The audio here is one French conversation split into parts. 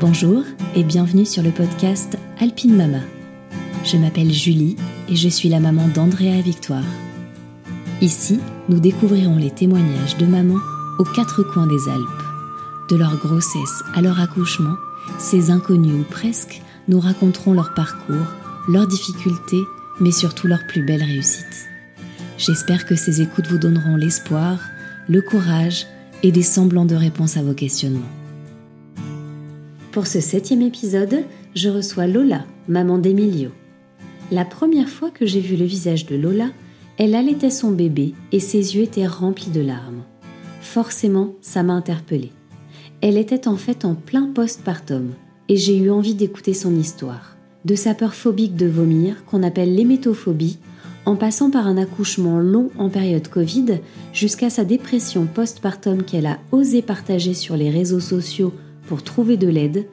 Bonjour et bienvenue sur le podcast Alpine Mama. Je m'appelle Julie et je suis la maman d'Andrea Victoire. Ici, nous découvrirons les témoignages de mamans aux quatre coins des Alpes. De leur grossesse à leur accouchement, ces inconnus ou presque nous raconteront leur parcours, leurs difficultés, mais surtout leurs plus belles réussites. J'espère que ces écoutes vous donneront l'espoir, le courage et des semblants de réponses à vos questionnements. Pour ce septième épisode, je reçois Lola, maman d'Emilio. La première fois que j'ai vu le visage de Lola, elle allaitait son bébé et ses yeux étaient remplis de larmes. Forcément, ça m'a interpellée. Elle était en fait en plein postpartum et j'ai eu envie d'écouter son histoire. De sa peur phobique de vomir, qu'on appelle l'hémétophobie, en passant par un accouchement long en période Covid, jusqu'à sa dépression postpartum qu'elle a osé partager sur les réseaux sociaux pour trouver de l'aide,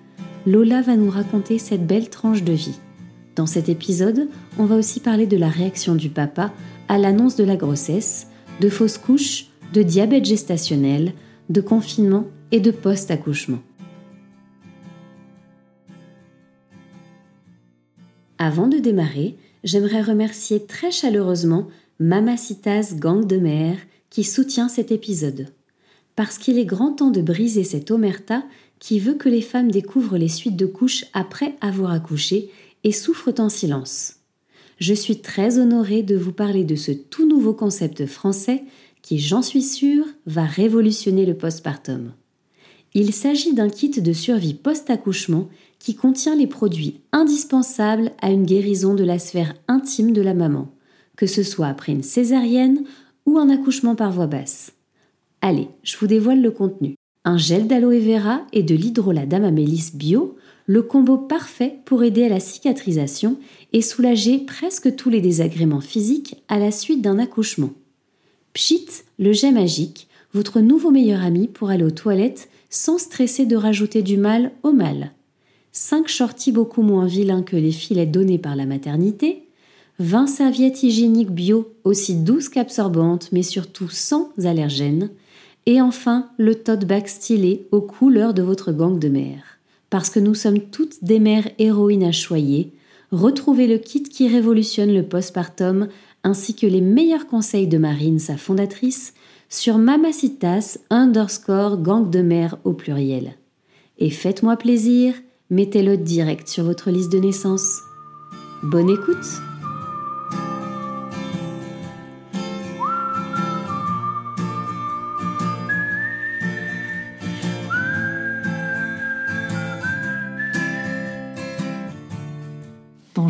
Lola va nous raconter cette belle tranche de vie. Dans cet épisode, on va aussi parler de la réaction du papa à l'annonce de la grossesse, de fausses couches, de diabète gestationnel, de confinement et de post-accouchement. Avant de démarrer, j'aimerais remercier très chaleureusement Mamacitas Gang de Mer qui soutient cet épisode. Parce qu'il est grand temps de briser cette omerta qui veut que les femmes découvrent les suites de couches après avoir accouché et souffrent en silence. Je suis très honorée de vous parler de ce tout nouveau concept français qui, j'en suis sûre, va révolutionner le postpartum. Il s'agit d'un kit de survie post-accouchement qui contient les produits indispensables à une guérison de la sphère intime de la maman, que ce soit après une césarienne ou un accouchement par voie basse. Allez, je vous dévoile le contenu un gel d'aloe vera et de l'hydrolat Amélis bio, le combo parfait pour aider à la cicatrisation et soulager presque tous les désagréments physiques à la suite d'un accouchement. Pchit, le jet magique, votre nouveau meilleur ami pour aller aux toilettes sans stresser de rajouter du mal au mal. 5 shorties beaucoup moins vilains que les filets donnés par la maternité, 20 serviettes hygiéniques bio aussi douces qu'absorbantes mais surtout sans allergènes, et enfin, le tote bag stylé aux couleurs de votre gang de mer. Parce que nous sommes toutes des mères héroïnes à choyer, retrouvez le kit qui révolutionne le postpartum ainsi que les meilleurs conseils de Marine, sa fondatrice, sur mamacitas underscore gang de mer au pluriel. Et faites-moi plaisir, mettez-le direct sur votre liste de naissance. Bonne écoute!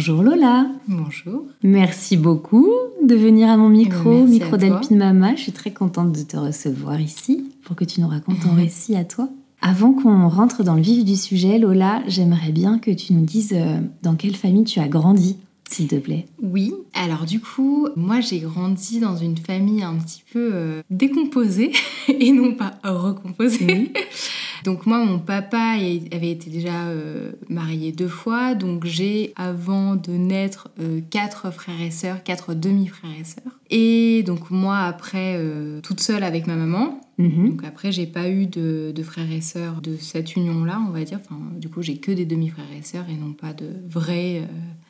Bonjour Lola. Bonjour. Merci beaucoup de venir à mon micro, micro d'Alpine Mama. Je suis très contente de te recevoir ici pour que tu nous racontes ton récit à toi. Avant qu'on rentre dans le vif du sujet, Lola, j'aimerais bien que tu nous dises euh, dans quelle famille tu as grandi s'il te plaît. Oui, alors du coup, moi j'ai grandi dans une famille un petit peu euh, décomposée et non pas recomposée. Donc moi, mon papa avait été déjà euh, marié deux fois, donc j'ai, avant de naître, euh, quatre frères et sœurs, quatre demi-frères et sœurs. Et donc moi, après, toute seule avec ma maman. Mhm. Donc après, j'ai pas eu de, frères et sœurs de cette union-là, on va dire. Enfin, du coup, j'ai que des demi-frères et sœurs et non pas de vrais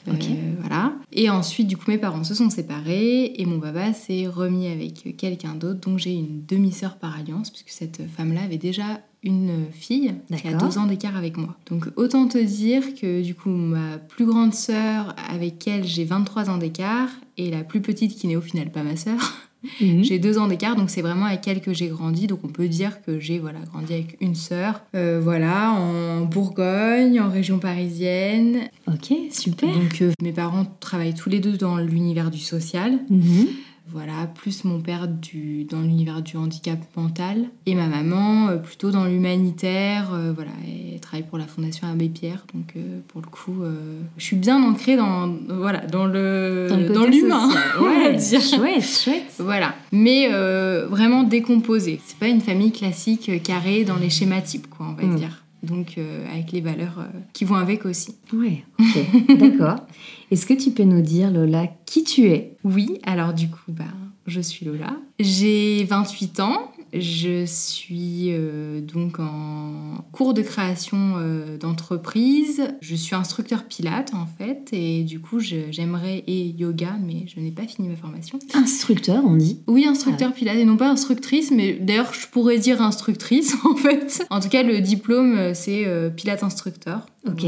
euh, voilà. Et ensuite, du coup, mes parents se sont séparés et mon papa s'est remis avec quelqu'un d'autre. Donc, j'ai une demi-sœur par alliance, puisque cette femme-là avait déjà une fille qui a deux ans d'écart avec moi. Donc, autant te dire que, du coup, ma plus grande sœur, avec elle, j'ai 23 ans d'écart, et la plus petite, qui n'est au final pas ma sœur, Mhm. J'ai deux ans d'écart, donc c'est vraiment avec elle que j'ai grandi. Donc on peut dire que j'ai voilà, grandi avec une sœur. Euh, voilà, en Bourgogne, en région parisienne. Ok, super. Donc euh, mes parents travaillent tous les deux dans l'univers du social. Mhm voilà, plus mon père du, dans l'univers du handicap mental et ma maman euh, plutôt dans l'humanitaire. Euh, voilà, elle travaille pour la Fondation Abbé Pierre, donc euh, pour le coup, je suis bien ancrée dans, voilà, dans, le, dans, l'humain. Ouais, chouette, chouette. Voilà, mais vraiment décomposée. C'est pas une famille classique carrée dans les schémas types, quoi, on va mm. dire donc euh, avec les valeurs euh, qui vont avec aussi. Oui, ok, d'accord. Est-ce que tu peux nous dire, Lola, qui tu es? Oui, alors du coup, bah, je suis Lola. J'ai 28 ans. Je suis euh, donc en cours de création euh, d'entreprise. Je suis instructeur pilate en fait, et du coup j'aimerais et yoga, mais je n'ai pas fini ma formation. Instructeur, on dit Oui, instructeur ah pilate, et non pas instructrice, mais d'ailleurs je pourrais dire instructrice en fait. En tout cas, le diplôme euh, c'est euh, pilate instructeur. Ok.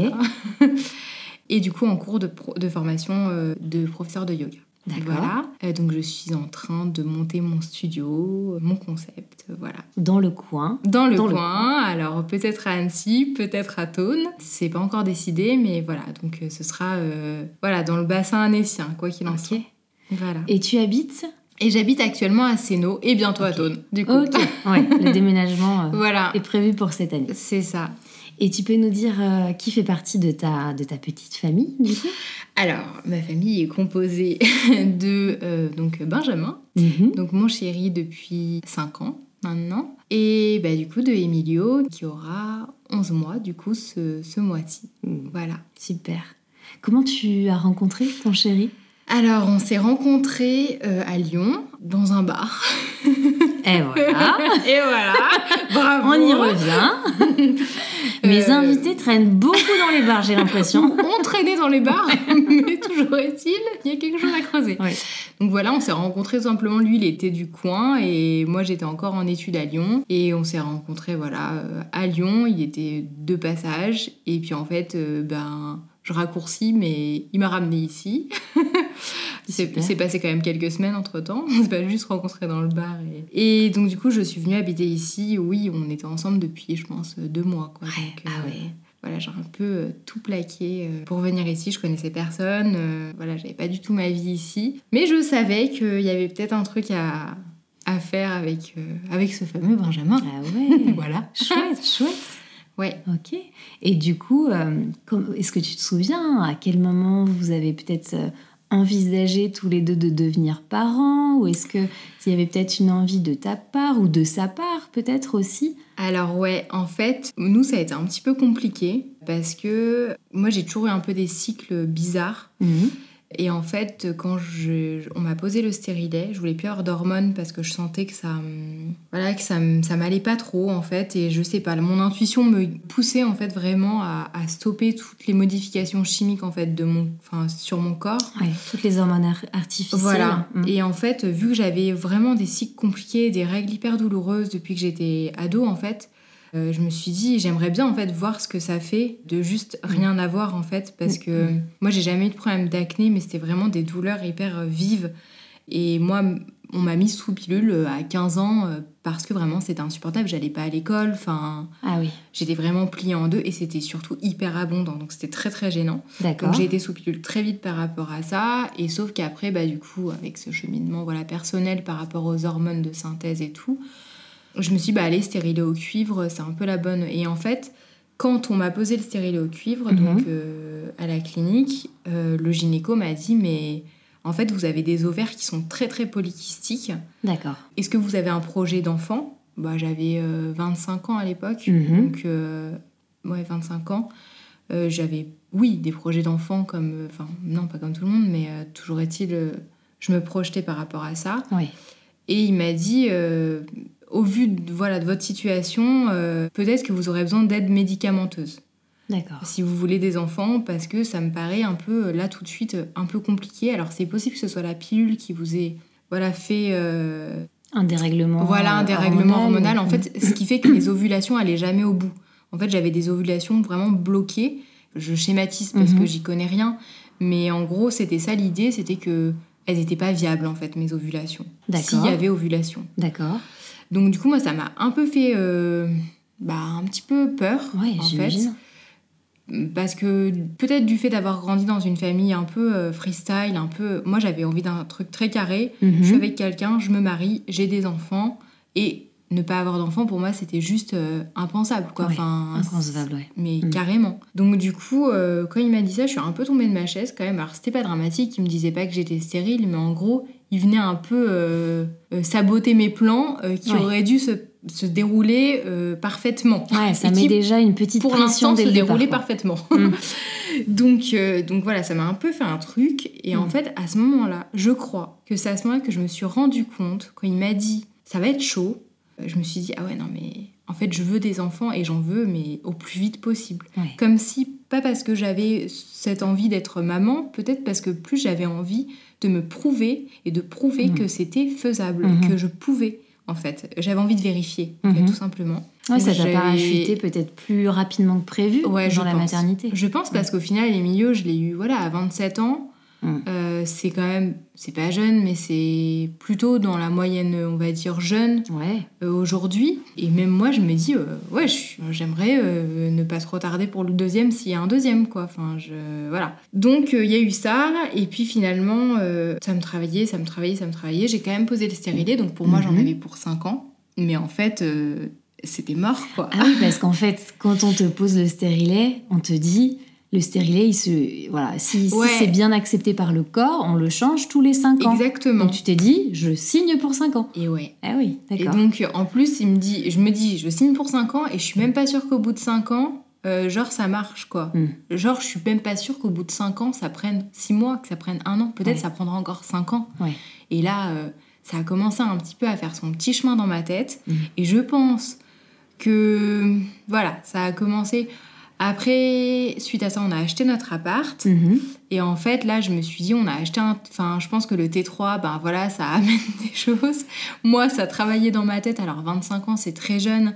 et du coup en cours de, de formation de professeur de yoga. Voilà. Euh, donc je suis en train de monter mon studio, mon concept, voilà. Dans le coin. Dans le coin. Alors peut-être à Annecy, peut-être à Thône. C'est pas encore décidé, mais voilà. Donc euh, ce sera euh, voilà dans le bassin annécien, quoi qu'il en soit. Voilà. Et tu habites? Et j'habite actuellement à Sénaux et bientôt à Thône, du coup. Ok, ouais, le déménagement voilà. est prévu pour cette année. C'est ça. Et tu peux nous dire euh, qui fait partie de ta, de ta petite famille, du coup? Alors, ma famille est composée de euh, donc Benjamin, mhm. donc mon chéri depuis 5 ans maintenant, et bah, du coup de Emilio qui aura 11 mois du coup ce, ce mois-ci. Mm. Voilà. Super. Comment tu as rencontré ton chéri? Alors, on s'est rencontrés euh, à Lyon, dans un bar. Et voilà. Et voilà. Bravo. On y revient. Mes euh, invités traînent beaucoup dans les bars, j'ai l'impression. on traînait dans les bars, mais toujours est-il, il y a quelque chose à creuser. Donc voilà, on s'est rencontrés simplement. Lui, il était du coin et moi, j'étais encore en études à Lyon. Et on s'est rencontrés, voilà, euh, à Lyon. Il était de passage. Et puis en fait, ben je raccourcis, mais il m'a ramené ici. C'est passé quand même quelques semaines entre temps. On s'est pas juste rencontré dans le bar. Et... donc, du coup, je suis venue habiter ici. Oui, on était ensemble depuis, je pense, deux mois. Quoi. ah euh, ouais. Voilà, j'ai un peu euh, tout plaqué euh, pour venir ici. Je connaissais personne. voilà, j'avais pas du tout ma vie ici. Mais je savais qu'il y avait peut-être un truc à, à faire avec, avec ce fameux Benjamin. Ah ouais. voilà. Chouette, chouette. Ouais. Ok. Et du coup, est-ce que tu te souviens à quel moment vous avez peut-être envisager tous les deux de devenir parents Ou est-ce que s'il y avait peut-être une envie de ta part ou de sa part peut-être aussi? Alors ouais, en fait, nous ça a été un petit peu compliqué parce que moi j'ai toujours eu un peu des cycles bizarres. Mhm. Et en fait, quand je, on m'a posé le stérilet, je voulais plus avoir d'hormones parce que je sentais que ça, voilà, que ça, ça m'allait pas trop en fait. Et je sais pas, mon intuition me poussait en fait vraiment à, stopper toutes les modifications chimiques en fait de mon, enfin, sur mon corps. toutes les hormones artificielles. Voilà. Mm. Et en fait, vu que j'avais vraiment des cycles compliqués, des règles hyper douloureuses depuis que j'étais ado en fait, euh, je me suis dit j'aimerais bien en fait voir ce que ça fait de juste rien avoir en fait parce que moi j'ai jamais eu de problème d'acné mais c'était vraiment des douleurs hyper euh, vives. Et moi on m'a mis sous pilule euh, à 15 ans parce que vraiment c'était insupportable. J'allais pas à l'école enfin ah oui. j'étais vraiment pliée en deux et c'était surtout hyper abondant. Donc c'était très très gênant. Donc j'ai été sous pilule très vite par rapport à ça. Et sauf qu'après bah du coup avec ce cheminement voilà personnel par rapport aux hormones de synthèse et tout je me suis dit, bah allez, stérilet au cuivre, c'est un peu la bonne. Et en fait, quand on m'a posé le stérilet au cuivre, mhm. donc euh, à la clinique, euh, le gynéco m'a dit, mais en fait, vous avez des ovaires qui sont très très polykystiques. D'accord. Est-ce que vous avez un projet d'enfant? Bah, J'avais 25 euh, ans à l'époque, mhm. donc ouais, 25 ans. J'avais, oui, des projets d'enfant comme, enfin, non, pas comme tout le monde, mais toujours est-il, je me projetais par rapport à ça. Oui. Et il m'a dit, au vu de, voilà, de votre situation, euh, peut-être que vous aurez besoin d'aide médicamenteuse. D'accord. Si vous voulez des enfants, parce que ça me paraît un peu, euh, là tout de suite, un peu compliqué. Alors c'est possible que ce soit la pilule qui vous ait voilà, fait... Euh, un dérèglement Voilà, un dérèglement hormonal. En fait, ce qui fait que mes ovulations n'allaient jamais au bout. En fait, j'avais des ovulations vraiment bloquées. Je schématise parce que mhm. j'y connais rien. Mais en gros, c'était ça l'idée, c'était que elles n'étaient pas viables, en fait, mes ovulations. S'il y avait ovulation. D'accord. Donc du coup, moi, ça m'a un peu fait euh, bah, un petit peu peur, en fait. Parce que peut-être du fait d'avoir grandi dans une famille un peu euh, freestyle, un peu... Moi, j'avais envie d'un truc très carré. Je suis mhm. avec quelqu'un, je me marie, j'ai des enfants. Et ne pas avoir d'enfants, pour moi, c'était juste euh, impensable, quoi. enfin, inconcevable, ouais. Mais mhm. carrément. Donc, du coup, quand il m'a dit ça, je suis un peu tombée de ma chaise, quand même. Alors, c'était pas dramatique, il me disait pas que j'étais stérile, mais en gros, il venait un peu euh, euh, saboter mes plans euh, qui auraient dû se, se dérouler parfaitement. Ouais, ça met déjà une petite pour l'instant se dérouler parfaitement. Mm. donc, donc voilà, ça m'a un peu fait un truc. Et en mm. fait, à ce moment-là, je crois que c'est à ce moment-là que je me suis rendu compte, quand il m'a dit ça va être chaud, je me suis dit ah ouais, non mais en fait, je veux des enfants et j'en veux, mais au plus vite possible. Ouais. Comme si, pas parce que j'avais cette envie d'être maman, peut-être parce que plus j'avais envie de me prouver et de prouver Mhm. que c'était faisable, Mhm. que je pouvais, en fait. J'avais envie de vérifier, en fait, Mhm. tout simplement. Ouais, ça t'a parachuté peut-être plus rapidement que prévu Ouais, je dans la pense. maternité. Je pense parce qu'au final, Emilio, je l'ai eu voilà, à 27 ans. Mm. Euh, c'est quand même, c'est pas jeune, mais c'est plutôt dans la moyenne, on va dire, jeune Ouais. euh, aujourd'hui. Et même moi, je me dis, euh, ouais, j'aimerais ne pas trop tarder pour le deuxième s'il y a un deuxième, quoi. Enfin, je... voilà. Donc, il y a eu ça. Et puis finalement, ça me travaillait, ça me travaillait, ça me travaillait. J'ai quand même posé le stérilet. Donc, pour moi, j'en Mhm. avais pour 5 ans. Mais en fait, c'était mort, quoi. Ah oui, parce qu'en fait, quand on te pose le stérilet, on te dit le stérilet, il se, voilà, si, c'est bien accepté par le corps, on le change tous les 5 ans. Exactement. Donc tu t'es dit, je signe pour 5 ans. Et ouais. Ah oui, Et donc, en plus, il me dit, je me dis, je signe pour 5 ans et je suis même pas sûre qu'au bout de 5 ans, euh, genre, ça marche, quoi. Mm. Genre, je suis même pas sûre qu'au bout de 5 ans, ça prenne 6 mois, que ça prenne un an. Peut-être Ouais. ça prendra encore 5 ans. Ouais. Et là, euh, ça a commencé un petit peu à faire son petit chemin dans ma tête. Mm. Et je pense que, voilà, ça a commencé. Après, suite à ça, on a acheté notre appart. Mhm. Et en fait, là, je me suis dit, on a acheté un. Enfin, je pense que le T3, ben voilà, ça amène des choses. Moi, ça travaillait dans ma tête. Alors, 25 ans, c'est très jeune.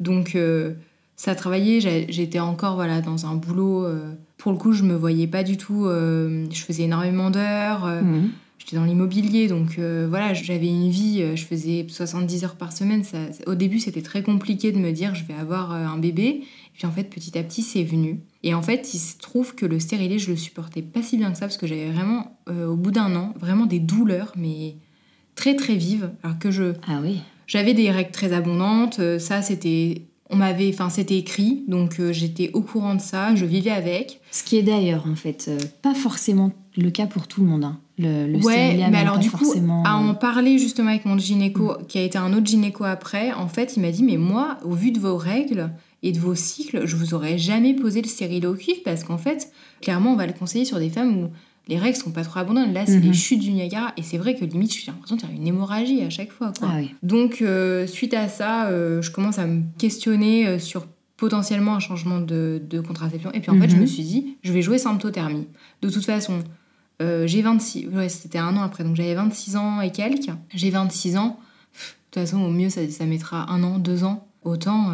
Donc, euh, ça travaillait. J'étais encore, voilà, dans un boulot. euh, pour le coup, je me voyais pas du tout. euh, je faisais énormément d'heures. Mhm. J'étais dans l'immobilier, donc voilà, j'avais une vie, je faisais 70 heures par semaine. Ça, au début, c'était très compliqué de me dire je vais avoir un bébé. Et puis en fait, petit à petit, c'est venu. Et en fait, il se trouve que le stérilet, je le supportais pas si bien que ça parce que j'avais vraiment, euh, au bout d'un an, vraiment des douleurs, mais très très vives. Alors que je, Ah oui. j'avais des règles très abondantes. euh, ça, c'était, on m'avait, enfin, c'était écrit, donc euh, j'étais au courant de ça. Je vivais avec. Ce qui est d'ailleurs, en fait, euh, pas forcément le cas pour tout le monde. hein. Le, le ouais, mais alors du coup, à en parler justement avec mon gynéco, qui a été un autre gynéco après, en fait, il m'a dit, mais moi, au vu de vos règles et de vos cycles, je vous aurais jamais posé le cuivre parce qu'en fait, clairement, on va le conseiller sur des femmes où les règles sont pas trop abondantes. Là, c'est Mhm. les chutes du Niagara et c'est vrai que limite, j'ai l'impression qu'il y a une hémorragie à chaque fois. Quoi. Ah oui. Donc, euh, suite à ça, euh, je commence à me questionner euh, sur potentiellement un changement de, de contraception. Et puis en fait, je Mhm. me suis dit, je vais jouer symptothermie. De toute façon, euh, j'ai 26... Ouais, c'était un an après, donc j'avais 26 ans et quelques. J'ai 26 ans. Pff, De toute façon, au mieux, ça, ça mettra un an, deux ans. Autant...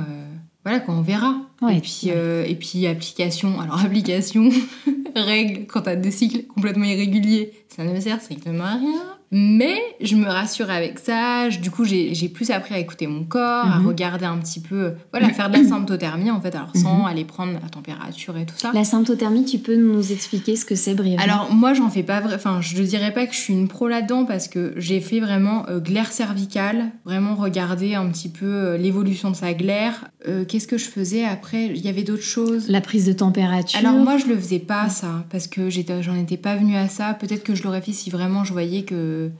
voilà, quoi, on verra. Ouais, et, puis, ouais. euh, et puis, application. Alors, application, règles, quand t'as des cycles complètement irréguliers, ça ne sert strictement à rien. Mais je me rassure avec ça. Je- du coup, j'ai plus appris à écouter mon corps, à Mhm. regarder un petit peu. euh, Voilà, faire de la symptothermie, en fait, alors sans Mhm. aller prendre la température et tout ça. La symptothermie, tu peux nous expliquer ce que c'est brièvement? Alors moi j'en fais pas vrai, enfin je dirais pas que je suis une pro là-dedans parce que j'ai fait vraiment euh, glaire cervicale, vraiment regarder un petit peu euh, l'évolution de sa glaire. Euh, Qu'est-ce que je faisais après? Il y avait d'autres choses. La prise de température Alors moi je le faisais pas ça parce que j'en étais pas venue à ça. Peut-être que je l'aurais fait si vraiment je voyais que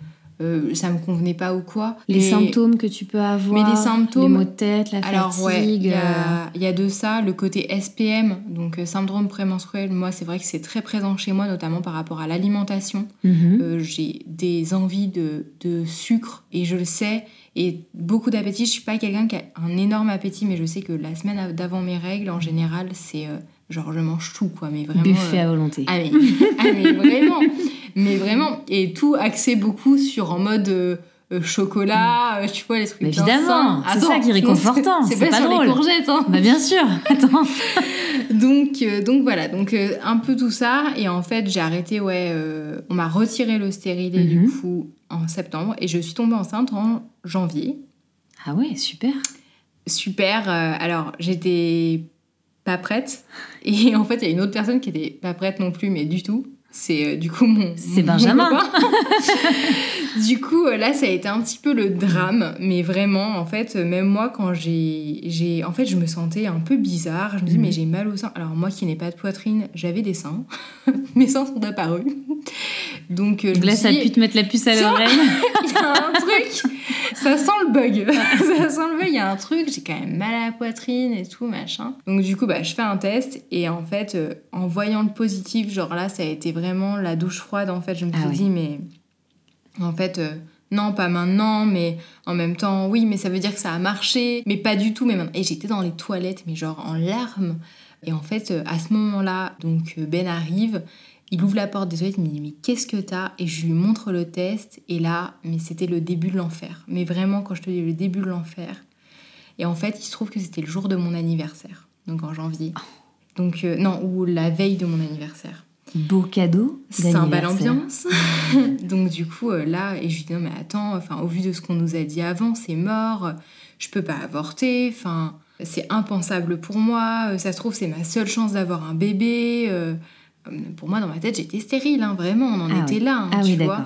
euh, ça me convenait pas ou quoi. Les Mais- symptômes que tu peux avoir, Mais les symptômes- les maux de tête, la alors ouais, fatigue. il y, euh, y a de ça, le côté SPM, donc euh, syndrome prémenstruel. Moi c'est vrai que c'est très présent chez moi, notamment par rapport à l'alimentation. mhm. Euh, j'ai des envies de, de sucre et je le sais et beaucoup d'appétit. Je suis pas quelqu'un qui a un énorme appétit, mais je sais que la semaine d'avant mes règles, en général, c'est euh, genre je mange tout quoi, mais vraiment. Buffet euh, à volonté. ah mais, ah, mais vraiment, mais vraiment et tout axé beaucoup sur en mode euh, chocolat, euh, tu vois les trucs. Mais évidemment, c'est ça qui est réconfortant, C'est pas, pas sur drôle. les courgettes. Hein. Bah bien sûr, attends. Donc, euh, donc voilà, donc euh, un peu tout ça. Et en fait, j'ai arrêté, ouais, on m'a retiré le stérilet du Mhm. coup en septembre et je suis tombée enceinte en janvier. Ah ouais, super. Super, alors j'étais pas prête. Et en fait, il y a une autre personne qui était pas prête non plus, mais du tout. C'est euh, du coup mon. C'est mon Benjamin. du coup, euh, là, ça a été un petit peu le drame, mais vraiment, en fait, euh, même moi, quand j'ai, en fait, je me sentais un peu bizarre. Je me dis, Mhm. mais j'ai mal au sein. Alors moi, qui n'ai pas de poitrine, j'avais des seins. Mes seins sont apparus. Donc, euh, là, ça a pu te mettre la puce à l'oreille. il y a un truc, ça sent le bug. ça sent le bug, il y a un truc, j'ai quand même mal à la poitrine et tout, machin. Donc du coup, bah, je fais un test et en fait, euh, en voyant le positif, genre là, ça a été vraiment la douche froide. En fait, je me Ah suis dit, mais en fait, euh, non, pas maintenant, mais en même temps, oui, mais ça veut dire que ça a marché, mais pas du tout. Mais Et j'étais dans les toilettes, mais genre en larmes. Et en fait, euh, à ce moment-là, donc euh, Ben arrive, il ouvre la porte des toilettes, il me dit mais qu'est-ce que t'as? Et je lui montre le test. Et là, mais c'était le début de l'enfer. Mais vraiment, quand je te dis le début de l'enfer. Et en fait, il se trouve que c'était le jour de mon anniversaire, donc en janvier. Donc euh, non, ou la veille de mon anniversaire. Beau cadeau. Sympa l'ambiance. donc du coup là, et je lui dis non mais attends, enfin au vu de ce qu'on nous a dit avant, c'est mort, je peux pas avorter, enfin c'est impensable pour moi, ça se trouve c'est ma seule chance d'avoir un bébé. Euh, pour moi, dans ma tête, j'étais stérile, hein, vraiment, on en ah était là, hein, ah tu oui, vois.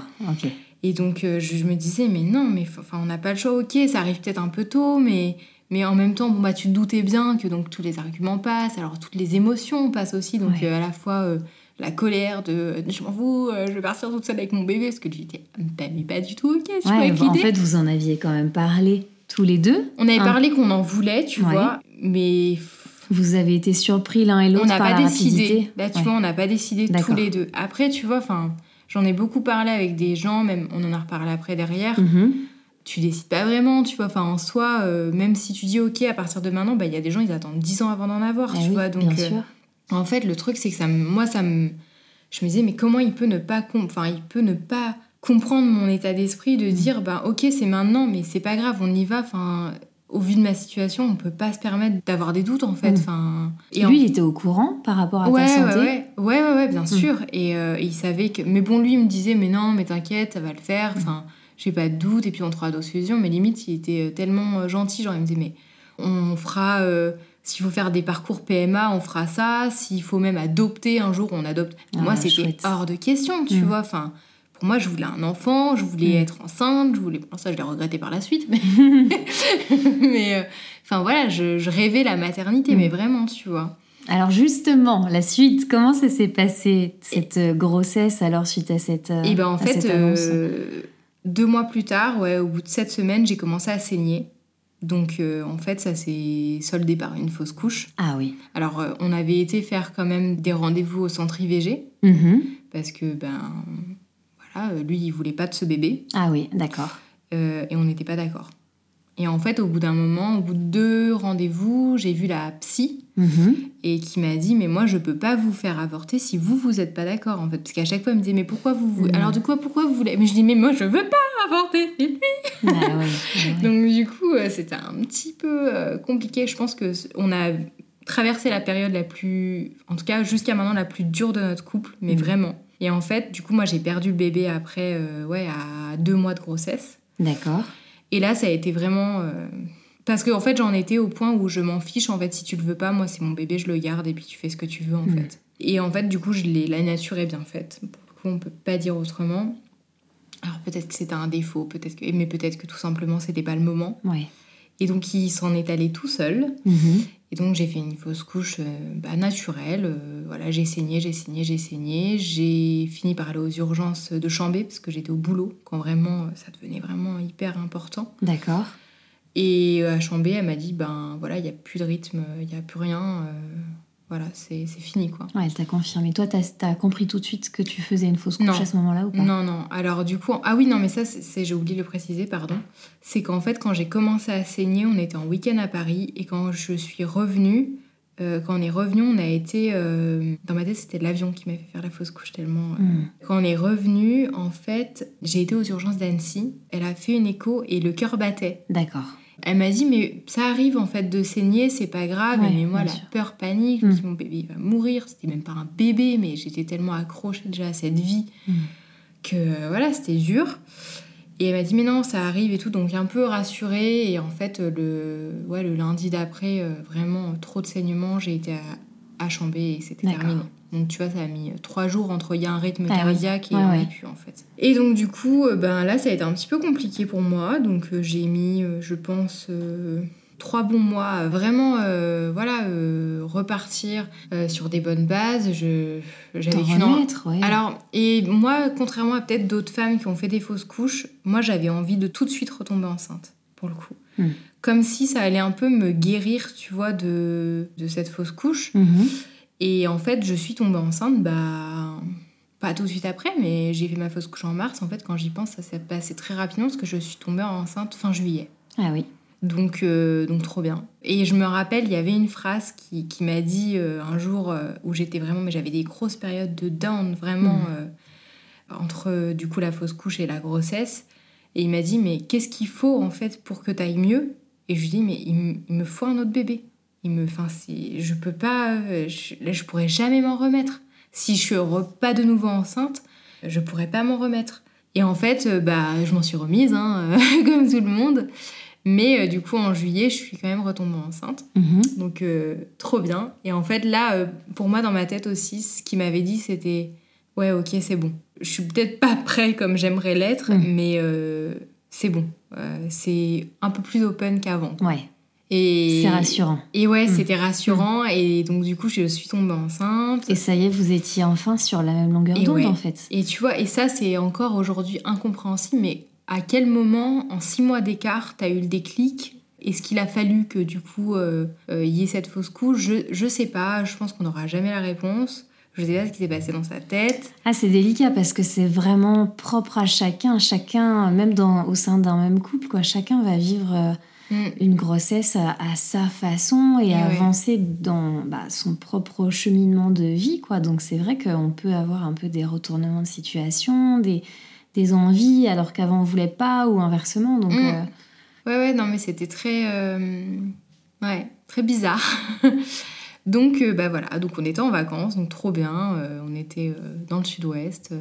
Et donc, euh, je, me disais, mais non, mais enfin, on n'a pas le choix, ok, ça arrive peut-être un peu tôt, mais, mais en même temps, bon, bah, tu te doutais bien que donc tous les arguments passent, alors toutes les émotions passent aussi, donc euh, à la fois la colère de je m'en fous, je vais partir toute seule avec mon bébé, parce que j'étais bah, mais pas du tout ok, tu vois, avec En fait, vous en aviez quand même parlé tous les deux. On avait parlé qu'on en voulait, tu vois, mais vous avez été surpris l'un et l'autre par pas la décidé. Là, tu vois, on n'a pas décidé tous les deux. Après, tu vois, enfin, j'en ai beaucoup parlé avec des gens, même on en a reparlé après derrière. Mhm. Tu décides pas vraiment, tu vois. Enfin, en soi, euh, même si tu dis OK à partir de maintenant, bah, il y a des gens, ils attendent 10 ans avant d'en avoir, eh tu vois. Donc, euh, en fait, le truc, c'est que ça, moi, ça me. Je me disais, mais comment il peut ne pas. Enfin, il peut ne pas comprendre mon état d'esprit de mm. dire, bah, OK, c'est maintenant, mais c'est pas grave, on y va. Enfin au vu de ma situation, on peut pas se permettre d'avoir des doutes en fait. Mm. Enfin, et lui, il était au courant par rapport à ta santé? Ouais, ouais, ouais, ouais bien mm. sûr. Et euh, il savait que. Mais bon, lui, il me disait, mais non, mais t'inquiète, ça va le faire. Enfin, j'ai pas de doute. Et puis on trouvera d'autres solutions. Mais limite, il était euh, tellement euh, gentil. Genre, il me disait, mais on fera. S'il faut faire des parcours PMA, on fera ça. S'il faut même adopter un jour, on adopte. Ah, Moi, c'était hors de question, tu mm. vois. Enfin, moi, je voulais un enfant, je voulais mm. être enceinte, je voulais. Pour ça, je l'ai regretté par la suite. Mais, mais euh, enfin voilà, je, rêvais la maternité, mais mm. vraiment, tu vois. Alors justement, la suite, comment ça s'est passé cette euh, grossesse alors suite à cette Et euh, eh ben en fait, deux mois plus tard, ouais, au bout de sept semaines, j'ai commencé à saigner. Donc en fait, ça s'est soldé par une fausse couche. Ah oui. Alors on avait été faire quand même des rendez-vous au centre IVG mm-hmm. parce que ben euh, lui, il voulait pas de ce bébé. Ah oui, d'accord. Euh, et on n'était pas d'accord. Et en fait, au bout d'un moment, au bout de deux rendez-vous, j'ai vu la psy mhm. et qui m'a dit Mais moi, je peux pas vous faire avorter si vous, vous êtes pas d'accord, en fait. Parce qu'à chaque fois, elle me disait Mais pourquoi vous. voulez mhm. Alors, du coup, pourquoi vous voulez Mais je dis Mais moi, je veux pas avorter, c'est lui ah Donc, du coup, euh, c'était un petit peu compliqué. Je pense qu'on a traversé la période la plus. En tout cas, jusqu'à maintenant, la plus dure de notre couple, mais mhm. vraiment. Et en fait, du coup, moi, j'ai perdu le bébé après, euh, ouais, à deux mois de grossesse. D'accord. Et là, ça a été vraiment. Euh, parce qu'en en fait, j'en étais au point où je m'en fiche. En fait, si tu le veux pas, moi, c'est mon bébé, je le garde et puis tu fais ce que tu veux, en mm. fait. Et en fait, du coup, je la nature est bien faite. Pour le coup, on peut pas dire autrement. Alors, peut-être que c'était un défaut, peut-être que... mais peut-être que tout simplement, c'était pas le moment. Ouais. Et donc, il s'en est allé tout seul. Mm-hmm. Et donc j'ai fait une fausse couche euh, bah, naturelle. Euh, voilà, j'ai saigné, j'ai saigné, j'ai saigné. J'ai fini par aller aux urgences de Chambé parce que j'étais au boulot quand vraiment euh, ça devenait vraiment hyper important. D'accord. Et à Chambé, elle m'a dit ben voilà, il n'y a plus de rythme, il n'y a plus rien voilà, c'est fini quoi. Ouais, elle t'a confirmé. Toi, t'as as compris tout de suite que tu faisais une fausse couche à ce moment-là ou pas? Non, non. Alors du coup, ah oui, non, mais ça, c'est j'ai oublié de le préciser, pardon. C'est qu'en fait, quand j'ai commencé à saigner, on était en week-end à Paris et quand je suis revenue, euh, quand on est revenu, on a été. Euh, dans ma tête, c'était l'avion qui m'a fait faire la fausse couche tellement. Euh, hmm. Quand on est revenu, en fait, j'ai été aux urgences d'Annecy. Elle a fait une écho et le cœur battait. D'accord. Elle m'a dit, mais ça arrive en fait de saigner, c'est pas grave. mais moi, la peur panique, mm. mon bébé va mourir. C'était même pas un bébé, mais j'étais tellement accrochée déjà à cette vie mm. que euh, voilà, c'était dur. Et elle m'a dit, mais non, ça arrive et tout. Donc, un peu rassurée. Et en fait, le, ouais, le lundi d'après, euh, vraiment trop de saignements, j'ai été à, à Chambé et c'était terminé. Donc tu vois, ça a mis euh, trois jours entre il y a un rythme ah cardiaque et un en fait. Et donc du coup, euh, ben là, ça a été un petit peu compliqué pour moi. Donc euh, j'ai mis, je pense, trois bons mois vraiment, voilà, repartir sur des bonnes bases. Je, j'avais qu'une ouais. Alors et moi, contrairement à peut-être d'autres femmes qui ont fait des fausses couches, moi j'avais envie de tout de suite retomber enceinte pour le coup. Hmm. Comme si ça allait un peu me guérir, tu vois, de, de cette fausse couche. Mhm. Et en fait, je suis tombée enceinte, bah, pas tout de suite après, mais j'ai fait ma fausse couche en mars. En fait, quand j'y pense, ça s'est passé très rapidement parce que je suis tombée enceinte fin juillet. Ah oui. Donc, euh, donc trop bien. Et je me rappelle, il y avait une phrase qui, qui m'a dit euh, un jour euh, où j'étais vraiment, mais j'avais des grosses périodes de down, vraiment, Mhm. entre du coup la fausse couche et la grossesse. Et il m'a dit, mais qu'est-ce qu'il faut en fait pour que tu ailles mieux? Et je lui dis, mais il me faut un autre bébé. Il me, enfin, je peux pas, je, là, je pourrais jamais m'en remettre. Si je suis pas de nouveau enceinte, je pourrais pas m'en remettre. Et en fait, euh, bah, je m'en suis remise, hein, comme tout le monde. Mais euh, du coup, en juillet, je suis quand même retombée enceinte. Mhm. Donc, euh, trop bien. Et en fait, là, euh, pour moi, dans ma tête aussi, ce qu'il m'avait dit, c'était Ouais, ok, c'est bon. Je suis peut-être pas prêt comme j'aimerais l'être, Mm. mais euh, c'est bon. Euh, c'est un peu plus open qu'avant. Ouais, c'est rassurant. Et ouais, Mm. c'était rassurant. Et donc, du coup, je suis tombée enceinte. Et ça y est, vous étiez enfin sur la même longueur d'onde ouais. en fait. Et tu vois, et ça, c'est encore aujourd'hui incompréhensible, mais à quel moment, en six mois d'écart, t'as eu le déclic? Est-ce qu'il a fallu que du coup, euh, euh, il y ait cette fausse couche? Je, je sais pas, je pense qu'on n'aura jamais la réponse. Je sais pas ce qui s'est passé dans sa tête. Ah, c'est délicat parce que c'est vraiment propre à chacun. Chacun, même dans, au sein d'un même couple, quoi, chacun va vivre euh, Mm. une grossesse à, à sa façon et, Et ouais. avancer dans bah, son propre cheminement de vie, quoi. Donc c'est vrai qu'on peut avoir un peu des retournements de situation, des, des envies alors qu'avant on voulait pas ou inversement. Donc Mm. euh, Ouais, ouais, non, mais c'était très. euh, ouais, très bizarre. donc, euh, bah voilà, donc on était en vacances, donc trop bien. on était dans le sud-ouest,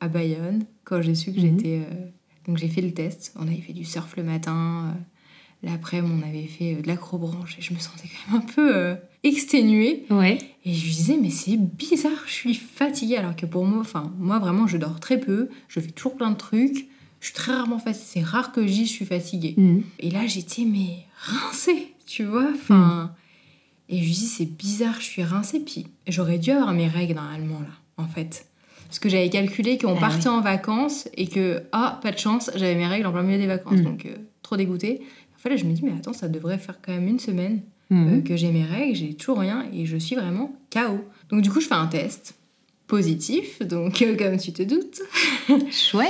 à Bayonne, quand j'ai su que Mhm. j'étais. donc j'ai fait le test. On avait fait du surf le matin. L'après-midi, on avait fait euh, de l'acrobranche et je me sentais quand même un peu euh, exténuée. ouais. Et je lui disais, mais c'est bizarre, je suis fatiguée. Alors que pour moi, enfin, moi vraiment, je dors très peu, je fais toujours plein de trucs. Je suis très rarement fatiguée. C'est rare que je suis fatiguée. Mm. Et là, j'étais, mais rincée, tu vois. Enfin. Et je lui dis, c'est bizarre, je suis rincée. Puis j'aurais dû avoir mes règles normalement, là, en fait. Parce que j'avais calculé qu'on Ah partait en vacances et que, ah, pas de chance, j'avais mes règles en plein milieu des vacances. Mm. Donc, euh, trop dégoûtée. Là, je me dis, mais attends, ça devrait faire quand même une semaine Mhm. euh, que j'ai mes règles, j'ai toujours rien et je suis vraiment KO. Donc, du coup, je fais un test positif, donc euh, comme tu te doutes, Chouette.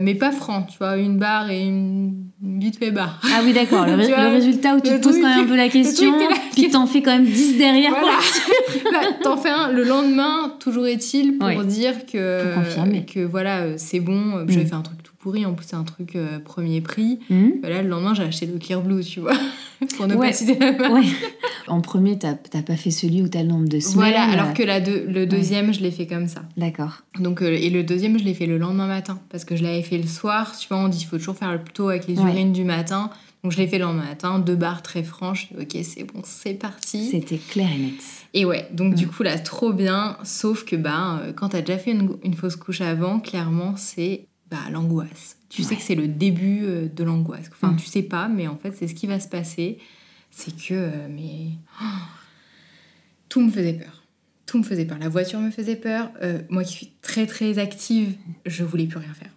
mais pas franc, tu vois, une barre et une vite fait barre. Ah oui, d'accord. Le, vois, résultat où tu te poses quand même un peu la question, là, puis t'en fais quand même 10 derrière. Voilà. Bah, T'en fais un le lendemain, toujours est-il, pour dire que, Pour que voilà, euh, c'est bon. Euh, J'avais Mm. fait un truc pourri, en plus, c'est un truc euh, premier prix. Mhm. Voilà, le lendemain, j'ai acheté le Clear Blue, tu vois, pour ne Ouais. pas citer la marque. Ouais. En premier, t'as pas fait celui où t'as le nombre de semaines. Voilà, euh, alors que la deux- le deuxième, je l'ai fait comme ça. D'accord. Donc, euh, et le deuxième, je l'ai fait le lendemain matin parce que je l'avais fait le soir. Tu vois, on dit qu'il faut toujours faire le tôt avec les urines du matin. Donc, je l'ai fait le lendemain matin, deux barres très franches. Ok, c'est bon, c'est parti. C'était clair et net. Et ouais, donc du coup, là, trop bien. Sauf que bah, euh, quand t'as déjà fait une, une fausse couche avant, clairement, c'est bah, l'angoisse. Tu sais que c'est le début euh, de l'angoisse. Enfin, Mm. tu sais pas, mais en fait, c'est ce qui va se passer. C'est que, euh, mais. oh, tout me faisait peur. Tout me faisait peur. La voiture me faisait peur. Euh, moi qui suis très très active, je voulais plus rien faire.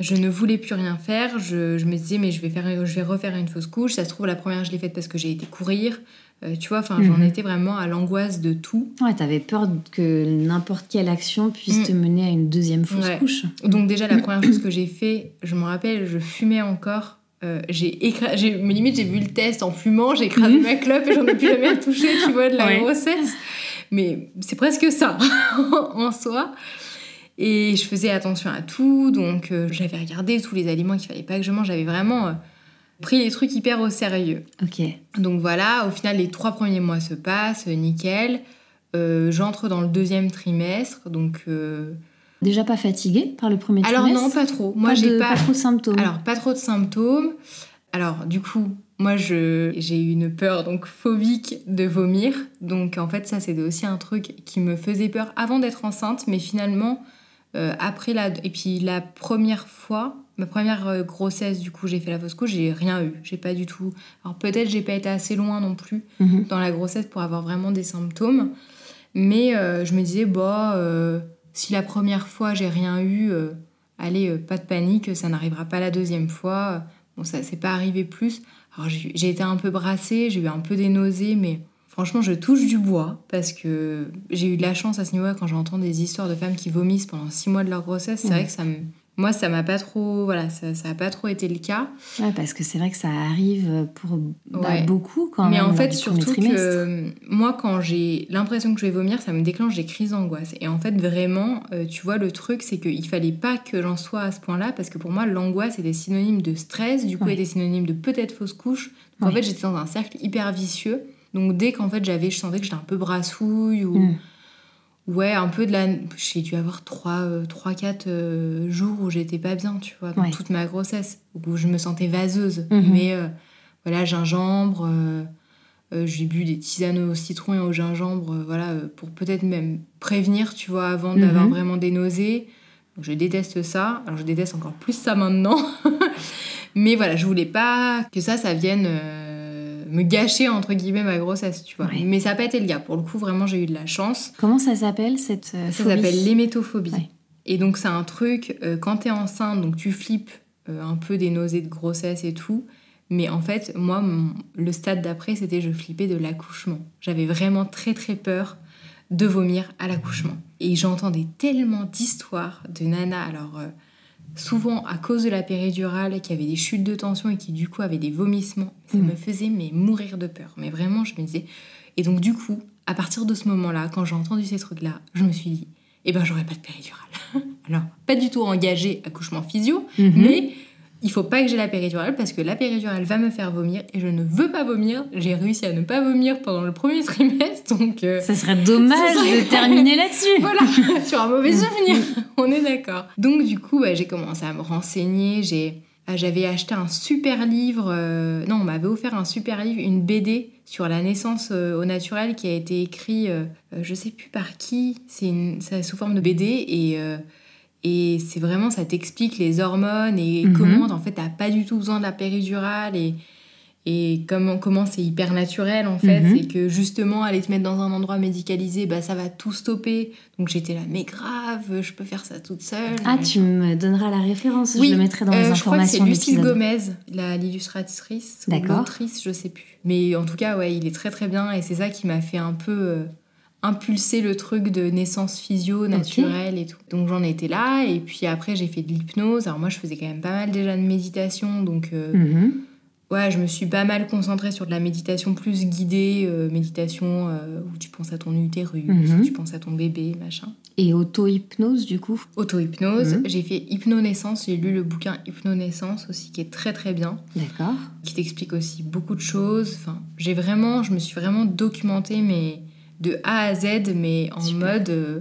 Je ne voulais plus rien faire. Je, je me disais, mais je vais, faire, je vais refaire une fausse couche. Ça se trouve, la première, je l'ai faite parce que j'ai été courir. Euh, tu vois, enfin, j'en Mhm. étais vraiment à l'angoisse de tout. Ouais, t'avais peur que n'importe quelle action puisse Mm. te mener à une deuxième fausse Ouais. couche. Donc déjà, la première chose que j'ai fait, je me rappelle, je fumais encore. Euh, j'ai écrasé, mais limite, j'ai vu le test en fumant, j'ai écrasé Mhm. ma clope et j'en ai plus jamais retouché, tu vois, de la Ouais. grossesse. Mais c'est presque ça, en soi. Et je faisais attention à tout, donc euh, j'avais regardé tous les aliments qu'il fallait pas que je mange, j'avais vraiment pris les trucs hyper au sérieux. Ok. Donc voilà, au final, les trois premiers mois se passent, nickel. Euh, j'entre dans le deuxième trimestre, donc... euh, Déjà pas fatiguée par le premier Alors trimestre non, pas trop. Moi, Pas j'ai de- pas... trop de symptômes. Alors, pas trop de symptômes. Alors, du coup, moi, j'ai eu une peur donc phobique de vomir. Donc, en fait, ça, c'était aussi un truc qui me faisait peur avant d'être enceinte. Mais finalement, euh, après la... Et puis, la première fois, ma première euh, grossesse, du coup, j'ai fait la fausse couche, j'ai rien eu. J'ai pas du tout... Alors, peut-être j'ai pas été assez loin non plus Mhm. dans la grossesse pour avoir vraiment des symptômes. Mais euh, je me disais, bah, euh, si la première fois j'ai rien eu, euh, allez, pas de panique, ça n'arrivera pas la deuxième fois. Bon, ça s'est pas arrivé plus. Alors j'ai été un peu brassée, j'ai eu un peu des nausées, mais Franchement, je touche du bois parce que j'ai eu de la chance à ce niveau-là quand j'entends des histoires de femmes qui vomissent pendant six mois de leur grossesse. C'est Mm. vrai que ça me. Moi, ça m'a pas trop. Voilà, ça, ça a pas trop été le cas. Ouais, parce que c'est vrai que ça arrive pour bah, Ouais. beaucoup quand Mais même. en fait, surtout que moi, quand j'ai l'impression que je vais vomir, ça me déclenche des crises d'angoisse. Et en fait, vraiment, euh, tu vois, le truc, c'est qu'il fallait pas que j'en sois à ce point-là, parce que pour moi, l'angoisse était synonyme de stress, du coup, Ouais. était synonyme de peut-être fausse couche. Donc, en fait, j'étais dans un cercle hyper vicieux. Donc, dès qu'en fait, j'avais, je sentais que j'étais un peu brassouille ou. Mm. Ouais, un peu de la. J'ai dû avoir 3-4 jours où j'étais pas bien, tu vois, dans Ouais. toute ma grossesse, où je me sentais vaseuse. Mhm. Mais euh, voilà, gingembre, euh, euh, j'ai bu des tisanes au citron et au gingembre, euh, voilà, euh, pour peut-être même prévenir, tu vois, avant Mhm. d'avoir vraiment des nausées. Donc, je déteste ça. Alors, je déteste encore plus ça maintenant. Mais voilà, je voulais pas que ça, ça vienne. Me gâcher entre guillemets ma grossesse, tu vois. Ouais. Mais ça n'a pas été le cas. Pour le coup, vraiment, j'ai eu de la chance. Comment ça s'appelle cette euh, Ça s'appelle l'hémétophobie. Ouais. Et donc, c'est un truc, euh, quand t'es enceinte, donc tu flippes euh, un peu des nausées de grossesse et tout. Mais en fait, moi, mon- le stade d'après, c'était je flippais de l'accouchement. J'avais vraiment très, très peur de vomir à l'accouchement. Et j'entendais tellement d'histoires de nanas, alors souvent à cause de la péridurale, qui avaient des chutes de tension et qui du coup avaient des vomissements. Ça Mm. me faisait mais mourir de peur. Mais vraiment, je me disais. Et donc, du coup, à partir de ce moment-là, quand j'ai entendu ces trucs-là, je me suis dit, eh ben, j'aurais pas de péridurale. Alors, pas du tout engagé accouchement physio, Mhm. mais il faut pas que j'ai la péridurale parce que la péridurale va me faire vomir et je ne veux pas vomir. J'ai réussi à ne pas vomir pendant le premier trimestre, donc euh, Ça serait dommage Ça serait- de terminer là-dessus. voilà, sur un mauvais souvenir, on est d'accord. Donc du coup, bah, j'ai commencé à me renseigner, j'ai... ah, J'avais acheté un super livre, euh, non, on m'avait offert un super livre, une BD sur la naissance euh, au naturel qui a été écrit, euh, je sais plus par qui, c'est une- sous forme de BD et, et c'est vraiment, ça t'explique les hormones et Mhm. comment en fait t'as pas du tout besoin de la péridurale et, et comment comment c'est hyper naturel en fait, Mhm. et que justement aller te mettre dans un endroit médicalisé, bah ça va tout stopper. Donc j'étais là, mais grave, je peux faire ça toute seule. Ah, tu me donneras la référence, Oui, je le mettrai dans euh, les je crois que c'est informations de Lucille. Gomez, l'illustratrice ou l'autrice, je sais plus. Mais en tout cas, ouais, il est très très bien et c'est ça qui m'a fait un peu euh, impulser le truc de naissance physio naturelle et tout. Donc j'en étais là et puis après j'ai fait de l'hypnose. Alors moi je faisais quand même pas mal déjà de méditation donc euh, Mhm. ouais, je me suis pas mal concentrée sur de la méditation plus guidée, euh, méditation euh, où tu penses à ton utérus, Mhm. tu penses à ton bébé, machin. Et auto-hypnose, du coup? Auto-hypnose, Mhm. j'ai fait hypnonaissance, j'ai lu le bouquin Hypnonaissance aussi qui est très très bien D'accord. qui t'explique aussi beaucoup de choses. Enfin, j'ai vraiment, je me suis vraiment documentée, mais de A à Z, mais en Super. mode, euh,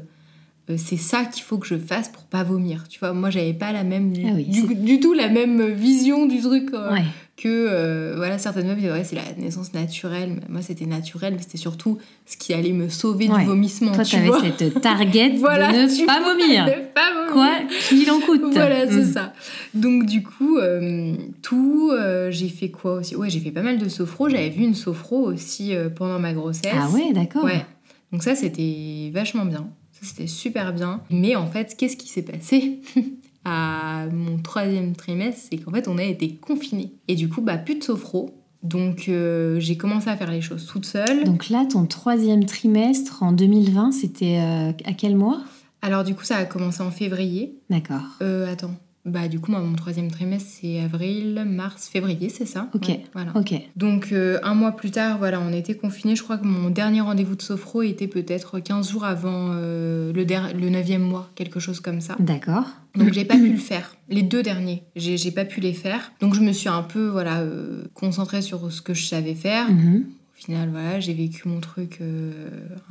c'est ça qu'il faut que je fasse pour pas vomir. Tu vois, moi, j'avais pas la même, Ah oui, du, tout la même vision du truc euh, Ouais. que, euh, voilà, certaines meufs ouais, c'est la naissance naturelle. Moi, c'était naturel, mais c'était surtout ce qui allait me sauver Ouais. du vomissement. Toi, tu t'avais vois. cette target Voilà, de ne pas vomir. de pas vomir. Quoi qu'il en coûte. Voilà, c'est Mm. ça. Donc du coup, euh, tout, euh, j'ai fait quoi aussi? Ouais, j'ai fait pas mal de sophro. J'avais vu une sophro aussi euh, pendant ma grossesse. Ah ouais, d'accord. Ouais. Donc ça, c'était vachement bien. C'était super bien. Mais en fait, qu'est-ce qui s'est passé à mon troisième trimestre C'est qu'en fait, on a été confinés. Et du coup, bah, plus de sophro. Donc euh, j'ai commencé à faire les choses toute seule. Donc là, ton troisième trimestre en 2020, c'était euh, à quel mois? Alors du coup, ça a commencé en février. D'accord. Euh, attends. Bah du coup, moi, mon troisième trimestre, c'est avril, mars, février, c'est ça? Ok. Ouais, voilà. Ok. Donc euh, un mois plus tard, voilà, on était confinés. Je crois que mon dernier rendez-vous de sophro était peut-être 15 jours avant euh, le, le 9e mois, quelque chose comme ça. D'accord. Donc j'ai pas pu le faire. Les deux derniers, j'ai pas pu les faire. Donc je me suis un peu voilà euh, concentrée sur ce que je savais faire. Mhm. Au final, voilà, j'ai vécu mon truc euh,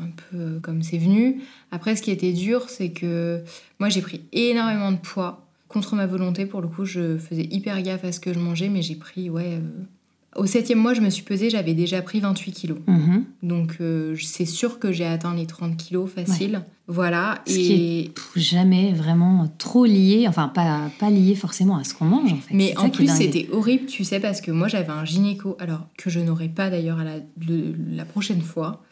un peu euh, comme c'est venu. Après, ce qui était dur, c'est que moi, j'ai pris énormément de poids contre ma volonté. Pour le coup, je faisais hyper gaffe à ce que je mangeais, mais j'ai pris, ouais. euh, Au septième mois, je me suis pesée, j'avais déjà pris 28 kilos. Mhm. Donc, euh, c'est sûr que j'ai atteint les 30 kilos facile. Voilà. Ce qui Et... Pff, Jamais vraiment trop lié, enfin pas, pas lié forcément à ce qu'on mange en fait. Mais en qui est plus, c'était horrible, tu sais, parce que moi, j'avais un gynéco, alors que je n'aurai pas d'ailleurs à la, le- la prochaine fois.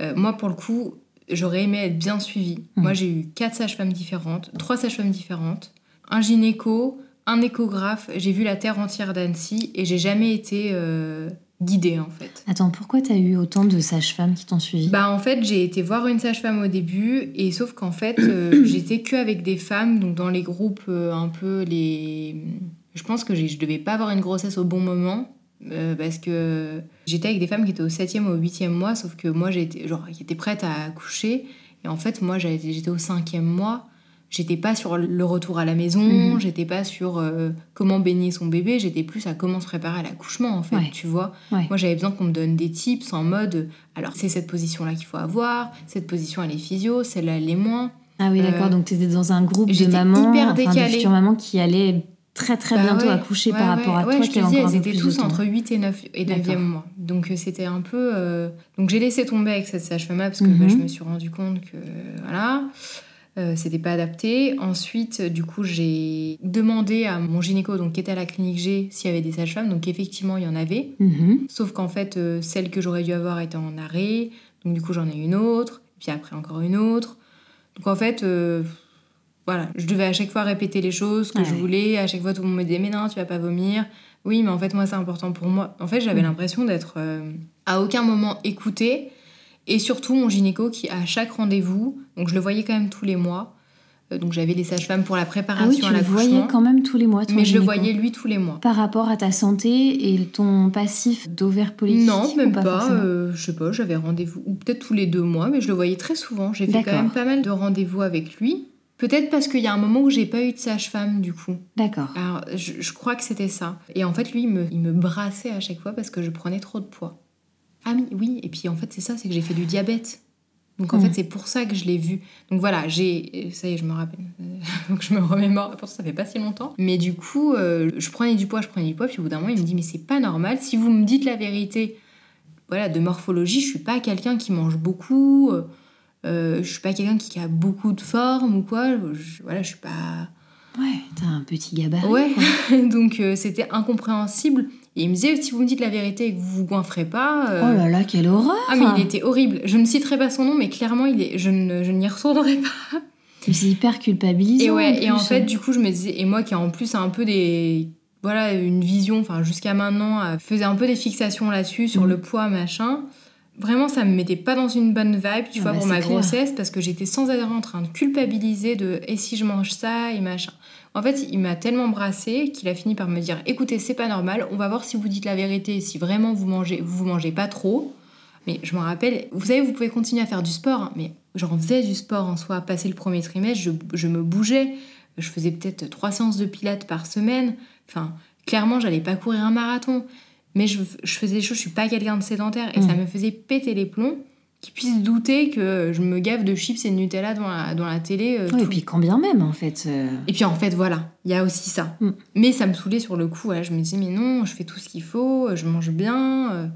Euh, moi, pour le coup, j'aurais aimé être bien suivie. Mhm. Moi, j'ai eu quatre sages-femmes différentes, trois sages-femmes différentes, un gynéco, un échographe. J'ai vu la terre entière d'Annecy et j'ai jamais été euh, guidée en fait. Attends, pourquoi t'as eu autant de sages-femmes qui t'ont suivi? Bah en fait j'ai été voir une sage-femme au début et sauf qu'en fait euh, j'étais que avec des femmes donc dans les groupes euh, un peu les je pense que je devais pas avoir une grossesse au bon moment parce que j'étais avec des femmes qui étaient au 7e ou au 8e mois sauf que moi j'étais genre qui étaient prêtes à accoucher et en fait moi j'étais au 5e mois j'étais pas sur le retour à la maison, Mhm. j'étais pas sur euh, comment baigner son bébé, j'étais plus à comment se préparer à l'accouchement en fait, Ouais. tu vois. Ouais. Moi j'avais besoin qu'on me donne des tips en mode alors c'est cette position là qu'il faut avoir, cette position elle est physio, celle-là elle est moins. Ah oui, d'accord, Euh, donc t'étais dans un groupe de mamans, hyper enfin, de futures mamans qui allaient très très Bah bientôt ouais, accoucher ouais, par ouais, rapport à toi je te avait dis, encore un elles étaient tous entre 8 et 9 et 9e D'accord. mois. Donc euh, c'était un peu. euh, Donc j'ai laissé tomber avec cette sage-femme parce que Mhm. bah, je me suis rendu compte que voilà, euh, c'était pas adapté. Ensuite, euh, du coup, j'ai demandé à mon gynéco, donc qui était à la clinique G, s'il y avait des sages-femmes. Donc effectivement, il y en avait. Mhm. Sauf qu'en fait, euh, celle que j'aurais dû avoir était en arrêt. Donc du coup, j'en ai une autre. Puis après, encore une autre. Donc en fait, euh, voilà, je devais à chaque fois répéter les choses que Ah je voulais. À chaque fois, tout le monde me disait, mais non, tu vas pas vomir. Oui, mais en fait, moi, c'est important pour moi. En fait, j'avais Mhm. l'impression d'être à aucun moment écoutée. Et surtout, mon gynéco qui, à chaque rendez-vous, donc je le voyais quand même tous les mois. euh, donc j'avais les sages-femmes pour la Ah oui, préparation tu à le voyais l'accouchement. quand même tous les mois, ton Mais je le voyais lui tous les mois. Par rapport à ta santé et ton passif d'ovaire polycystique Non, même pas. euh, je sais pas, j'avais rendez-vous, ou peut-être tous les deux mois, mais je le voyais très souvent. J'ai fait quand même pas mal de rendez-vous avec lui. Peut-être parce qu'il y a un moment où j'ai pas eu de sage-femme, du coup. D'accord. Alors, je, je crois que c'était ça. Et en fait, lui, il me, il me brassait à chaque fois parce que je prenais trop de poids. Ah oui, oui. Et puis, en fait, c'est ça, c'est que j'ai fait du diabète. Donc, en fait, c'est pour ça que je l'ai vu. Donc, voilà, j'ai... Ça y est, je me rappelle. Donc, je me remémore. Pourtant, ça fait pas si longtemps. Mais du coup, euh, je prenais du poids, je prenais du poids. Puis, au bout d'un moment, il me dit, mais c'est pas normal. Si vous me dites la vérité, voilà, de morphologie, je suis pas quelqu'un qui mange beaucoup. euh, euh, je suis pas quelqu'un qui a beaucoup de forme ou quoi. Je- voilà, je suis pas... Ouais, t'as un petit gabarit. Ouais, donc euh, c'était incompréhensible. Et il me disait, si vous me dites la vérité et que vous vous goinfrez pas... euh, Oh là là, quelle horreur Ah mais il était horrible. Je ne citerai pas son nom, mais clairement, il est... je ne- je n'y retournerai pas. Mais C'est hyper culpabilisant. Et ouais, et en fait, du coup, je me disais... Et moi qui en plus un peu des... Voilà, une vision, enfin jusqu'à maintenant, euh, faisait un peu des fixations là-dessus, sur Mhm. le poids, machin. Vraiment, ça me mettait pas dans une bonne vibe, tu Ah vois, bah, pour ma clair. grossesse, parce que j'étais sans arrêt en train de culpabiliser de et si je mange ça et machin. En fait, il m'a tellement brassé qu'il a fini par me dire écoutez, c'est pas normal, on va voir si vous dites la vérité, si vraiment vous mangez, vous mangez pas trop. Mais je me rappelle, vous savez, vous pouvez continuer à faire du sport, hein, mais j'en faisais du sport en soi. Passé le premier trimestre, je, je me bougeais. Je faisais peut-être trois séances de pilates par semaine. Enfin, clairement, j'allais pas courir un marathon. Mais je, je faisais des choses, je suis pas quelqu'un de sédentaire. Et Mm. ça me faisait péter les plombs qu'ils puissent douter que je me gave de chips et de Nutella dans la, dans la télé. euh, et puis quand bien même, en fait. euh, et puis en fait, voilà, il y a aussi ça. Mm. Mais ça me saoulait sur le coup. voilà, je me disais, mais non, je fais tout ce qu'il faut, je mange bien. euh.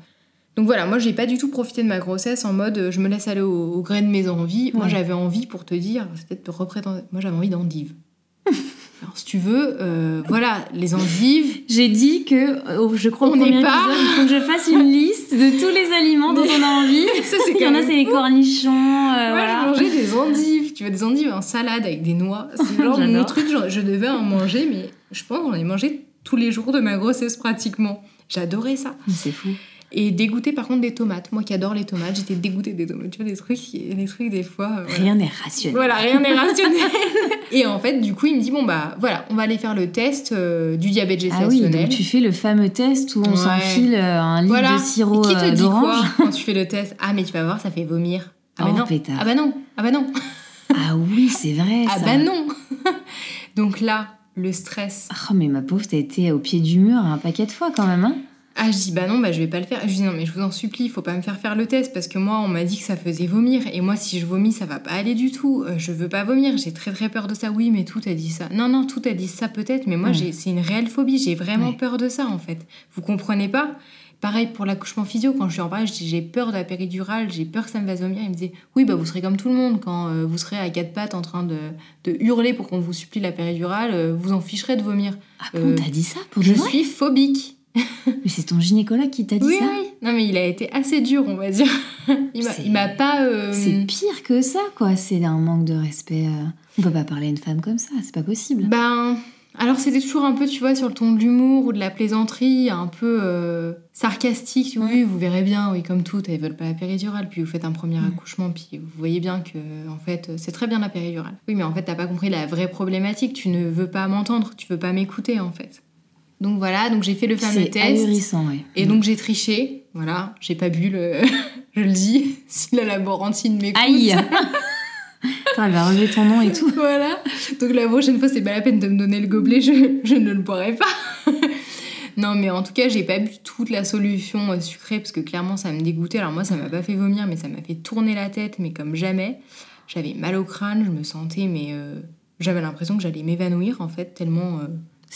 Donc voilà, moi, j'ai pas du tout profité de ma grossesse en mode euh, je me laisse aller au, au gré de mes envies. Moi, j'avais envie, pour te dire, c'est peut-être te représenter. Moi, j'avais envie d'endives. Alors, si tu veux, euh, voilà, les endives. J'ai dit que, euh, je crois, On n'est pas- épisode, il faut que je fasse une liste de tous les aliments dont on a envie. Ça, c'est Il y en a, c'est les cornichons. euh, Moi, voilà. je mangeais des endives. Tu vois, des endives en salade avec des noix. C'est genre mon truc, genre, je devais en manger, mais je pense j'en ai mangé tous les jours de ma grossesse pratiquement. J'adorais ça. C'est fou. Et dégoûtée par contre des tomates. Moi qui adore les tomates, j'étais dégoûtée des tomates. Tu vois, des trucs, des trucs des fois. euh, voilà. Rien n'est rationnel. Voilà, rien n'est rationnel. Et en fait, du coup, il me dit bon bah voilà, on va aller faire le test euh, du diabète Ah oui, gestationnel. donc tu fais le fameux test où on Ouais. s'enfile euh, un litre voilà. de sirop d'orange. quand tu fais le test? Ah mais tu vas voir, ça fait vomir. Ah bah non. pétard. Ah bah non. Ah bah non. Ah oui, c'est vrai Ah ça. bah non. Donc là, le stress. Oh mais ma pauvre, t'as été au pied du mur un paquet de fois quand même. Hein Ah, je dis bah non, bah je vais pas le faire. Je dis non, mais je vous en supplie, faut pas me faire faire le test parce que moi, on m'a dit que ça faisait vomir et moi, si je vomis, ça va pas aller du tout. Euh, je veux pas vomir, j'ai très très peur de ça. Oui, mais tout a dit ça. Non, non, tout a dit ça peut-être, mais moi, Ouais. j'ai c'est une réelle phobie. J'ai vraiment Ouais. peur de ça en fait. Vous comprenez pas? Pareil pour l'accouchement physio, quand je suis en parlais, je dis j'ai peur de la péridurale, j'ai peur que ça me fasse vomir. Il me disait oui, bah vous serez comme tout le monde quand euh, vous serez à quatre pattes en train de, de hurler pour qu'on vous supplie la péridurale, euh, vous en ficherez de vomir. Ah bon, Euh, t'as dit ça pour Je vrai? suis phobique. Mais c'est ton gynécologue qui t'a dit Oui, ça oui. Non, mais il a été assez dur, on va dire. Il m'a- C'est- il m'a pas. euh, C'est pire que ça, quoi. C'est un manque de respect. euh. On peut pas parler à une femme comme ça, c'est pas possible. Ben. Alors c'était toujours un peu, tu vois, sur le ton de l'humour ou de la plaisanterie, un peu euh, sarcastique. Oui, vous verrez bien, oui, comme tout, elles veulent pas la péridurale. Puis vous faites un premier accouchement, puis vous voyez bien que, en fait, c'est très bien la péridurale. Oui, mais en fait, t'as pas compris la vraie problématique. Tu ne veux pas m'entendre, tu veux pas m'écouter, en fait. Donc voilà, donc j'ai fait le fameux test. ahurissant, ouais. Et donc j'ai triché, voilà, j'ai pas bu le. je le dis, si la laborantine m'écoute. Aïe Elle va relever ton nom et tout. voilà. Donc la prochaine fois, c'est pas la peine de me donner le gobelet, je, je ne le boirai pas. non, mais en tout cas, j'ai pas bu toute la solution euh, sucrée parce que clairement, ça me dégoûtait. Alors moi, ça m'a pas fait vomir, mais ça m'a fait tourner la tête, mais comme jamais. J'avais mal au crâne, je me sentais, mais euh, j'avais l'impression que j'allais m'évanouir en fait, tellement. euh,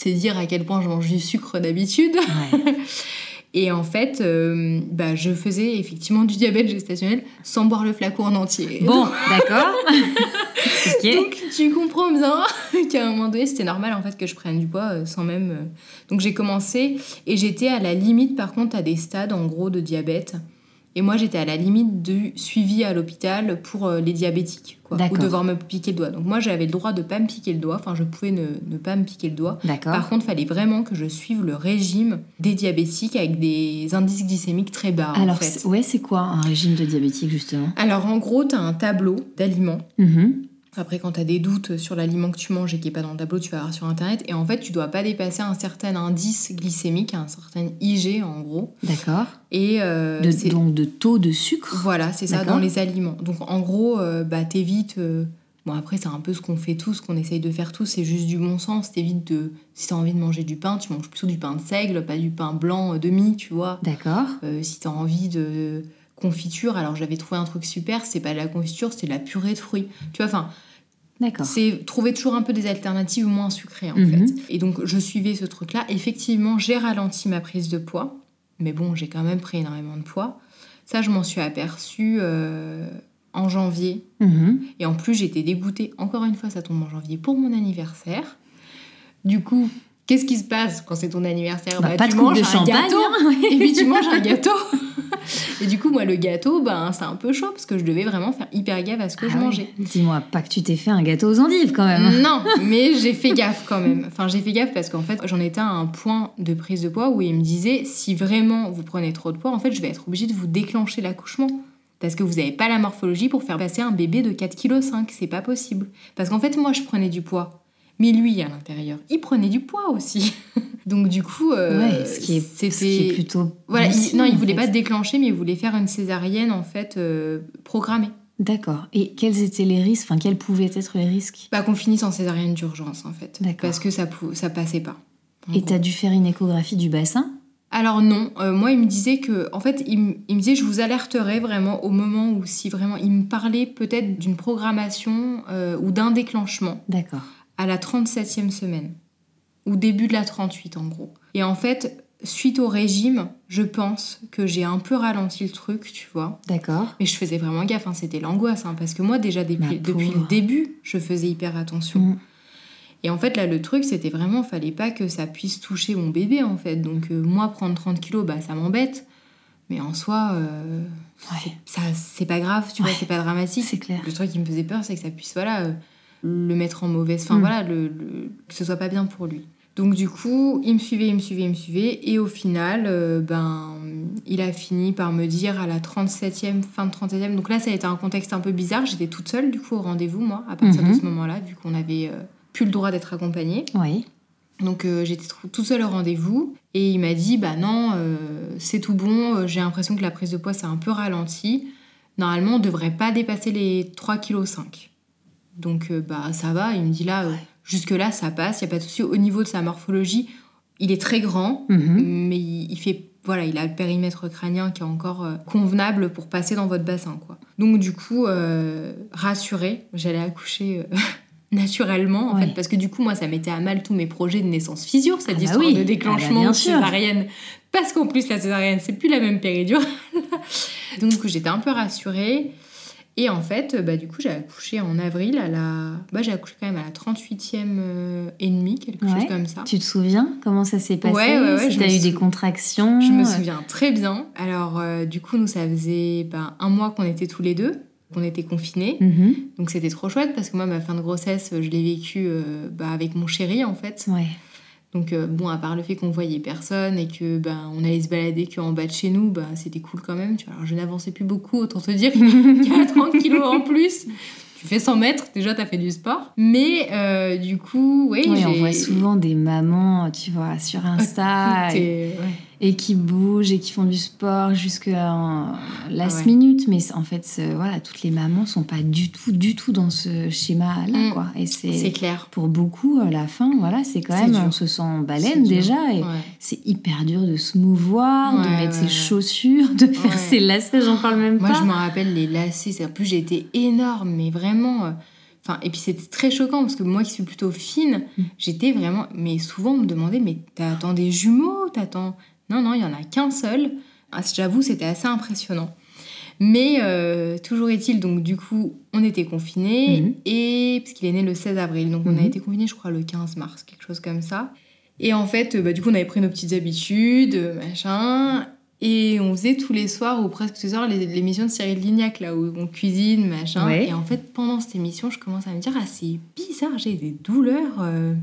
c'est dire à quel point je mange du sucre d'habitude. Ouais. Et en fait, euh, bah, je faisais effectivement du diabète gestationnel sans boire le flacon en entier. Bon, d'accord. ok. Donc tu comprends bien qu'à un moment donné, c'était normal en fait que je prenne du poids euh, sans même. euh. Donc j'ai commencé et j'étais à la limite par contre à des stades en gros de diabète. Et moi j'étais à la limite du suivi à l'hôpital pour euh, les diabétiques, quoi, ou devoir me piquer le doigt. Donc moi j'avais le droit de pas me piquer le doigt, enfin je pouvais ne, ne pas me piquer le doigt. D'accord. Par contre, fallait vraiment que je suive le régime des diabétiques avec des indices glycémiques très bas. en Alors, fait. c'est- ouais, c'est quoi un régime de diabétique, justement? Alors en gros, tu as un tableau d'aliments Mhm. Après, quand tu as des doutes sur l'aliment que tu manges et qui n'est pas dans le tableau, tu vas voir sur Internet. Et en fait, tu dois pas dépasser un certain indice glycémique, un certain IG en gros. D'accord. Et euh, De- donc de taux de sucre voilà, c'est ça dans les aliments. Donc en gros, euh, bah, t'évites. euh, Bon, après, c'est un peu ce qu'on fait tous, qu'on essaye de faire tous, c'est juste du bon sens. T'évites de. Si t'as envie de manger du pain, tu manges plutôt du pain de seigle, pas du pain blanc euh, demi, tu vois. D'accord. Si t'as envie de confiture, alors j'avais trouvé un truc super, c'est pas de la confiture, c'est de la purée de fruits. Tu vois, enfin, c'est trouver toujours un peu des alternatives moins sucrées en Mhm. fait. Et donc je suivais ce truc-là. Effectivement, j'ai ralenti ma prise de poids, mais bon, j'ai quand même pris énormément de poids. Ça, je m'en suis aperçue euh, en janvier. Mhm. Et en plus, j'étais dégoûtée. Encore une fois, ça tombe en janvier pour mon anniversaire. Du coup, qu'est-ce qui se passe quand c'est ton anniversaire? Bah, pas tu de manges de un champagne, gâteau hein, et puis tu manges un gâteau. et du coup, moi, le gâteau, ben, c'est un peu chaud parce que je devais vraiment faire hyper gaffe à ce que je Ah oui. mangeais. Dis-moi, pas que tu t'es fait un gâteau aux endives quand même. Non, mais j'ai fait gaffe quand même. Enfin, j'ai fait gaffe parce qu'en fait, j'en étais à un point de prise de poids où il me disait si vraiment vous prenez trop de poids, en fait, je vais être obligée de vous déclencher l'accouchement. Parce que vous n'avez pas la morphologie pour faire passer un bébé de 4,5 kg. C'est pas possible. Parce qu'en fait, moi, je prenais du poids. Mais lui, à l'intérieur, il prenait du poids aussi. Donc, du coup, euh, ouais, ce qui est, ce qui est c'était. plutôt. Voilà, il- non, il voulait fait. pas déclencher, mais il voulait faire une césarienne, en fait, euh, programmée. D'accord. Et quels étaient les risques Enfin, quels pouvaient être les risques? Bah, qu'on finisse en césarienne d'urgence, en fait. D'accord. Parce que ça, pou- ça passait pas. Et gros. t'as dû faire une échographie du bassin? Alors non, euh, moi il me disait que, en fait, il, me- il me disait je vous alerterai vraiment au moment où si vraiment il me parlait peut-être d'une programmation euh, ou d'un déclenchement D'accord. À la 37e semaine ou début de la 38 en gros. Et en fait, suite au régime, je pense que j'ai un peu ralenti le truc, tu vois. D'accord. Mais je faisais vraiment gaffe, hein, c'était l'angoisse, hein, parce que moi déjà depuis, depuis le début, je faisais hyper attention. Mm. Et en fait, là, le truc, c'était vraiment, fallait pas que ça puisse toucher mon bébé, en fait. Donc, euh, moi, prendre 30 kilos, bah, ça m'embête. Mais en soi, euh, Ouais. c'est- ça, c'est pas grave, tu vois, c'est pas dramatique. C'est clair. Le truc qui me faisait peur, c'est que ça puisse, voilà, euh, le mettre en mauvaise... Enfin, Mm. voilà, le, le- que ce soit pas bien pour lui. Donc, du coup, il me suivait, il me suivait, il me suivait. Et au final, euh, ben, il a fini par me dire à la 37e, fin de 37e... Donc là, ça a été un contexte un peu bizarre. J'étais toute seule, du coup, au rendez-vous, moi, à partir de ce moment-là, vu qu'on avait... euh, plus le droit d'être accompagnée. Oui. Donc euh, j'étais toute seule au rendez-vous et il m'a dit bah non euh, c'est tout bon, euh, j'ai l'impression que la prise de poids s'est un peu ralentie. Normalement on devrait pas dépasser les 3,5 kg. Donc euh, bah ça va, il me dit là euh, jusque là ça passe, il y a pas de souci au niveau de sa morphologie, il est très grand Mhm. mais il, il fait voilà, il a le périmètre crânien qui est encore euh, convenable pour passer dans votre bassin quoi. Donc du coup euh, rassurée, j'allais accoucher euh, naturellement en Ouais. fait parce que du coup moi ça mettait à mal tous mes projets de naissance physio cette Ah bah histoire oui. de Ah bah déclenchement de sûr. césarienne parce qu'en plus la césarienne c'est plus la même péridurale. Donc j'étais un peu rassurée et en fait bah du coup j'ai accouché en avril à la bah j'ai accouché quand même à la 38e euh, et demie quelque chose comme ça. Tu te souviens comment ça s'est passé? Ouais, ouais, ouais, Si t'as eu des contractions? Je me euh, souviens très bien. Alors, euh, du coup, nous, ça faisait ben, un mois qu'on était tous les deux. qu'on était confinés. Mhm. Donc c'était trop chouette parce que moi, ma fin de grossesse, je l'ai vécue euh, bah, avec mon chéri en fait. Ouais. Donc euh, bon, à part le fait qu'on voyait personne et que ben on allait se balader qu'en bas de chez nous, bah, c'était cool quand même. Tu vois. Alors je n'avançais plus beaucoup, autant te dire qu'il y a 30 kilos en plus. Tu fais 100 mètres, déjà t'as fait du sport. Mais euh, du coup, oui, Ouais, on voit souvent des mamans, tu vois, sur Insta, ouais. Et qui bougent et qui font du sport jusqu'à la Ah ouais. minute. Mais en fait, voilà, toutes les mamans sont pas du tout, du tout dans ce schéma-là, Mm. quoi. Et C'est clair. pour beaucoup, à la fin, voilà, c'est quand même, dur. on se sent en baleine déjà. Et Ouais. c'est hyper dur de se mouvoir, de mettre ses chaussures, de faire ses lacets, j'en parle même Moi, pas. je me rappelle les lacets, en plus j'ai été énorme, mais vraiment. euh, Enfin, et puis c'était très choquant parce que moi qui suis plutôt fine, Mm. j'étais vraiment. Mais souvent on me demandait, mais t'attends des jumeaux T'attends. Non, non, il y en a qu'un seul. Ah, J'avoue, c'était assez impressionnant. Mais euh, toujours est-il, donc du coup, on était confinés, Mhm. et parce qu'il est né le 16 avril, donc on a Mhm. été confinés, je crois, le 15 mars, quelque chose comme ça. Et en fait, bah, du coup, on avait pris nos petites habitudes, machin, et on faisait tous les soirs ou presque tous les soirs l'émission de Cyril Lignac, là où on cuisine, machin. Ouais. Et en fait, pendant cette émission, je commence à me dire, ah, c'est bizarre, j'ai des douleurs euh,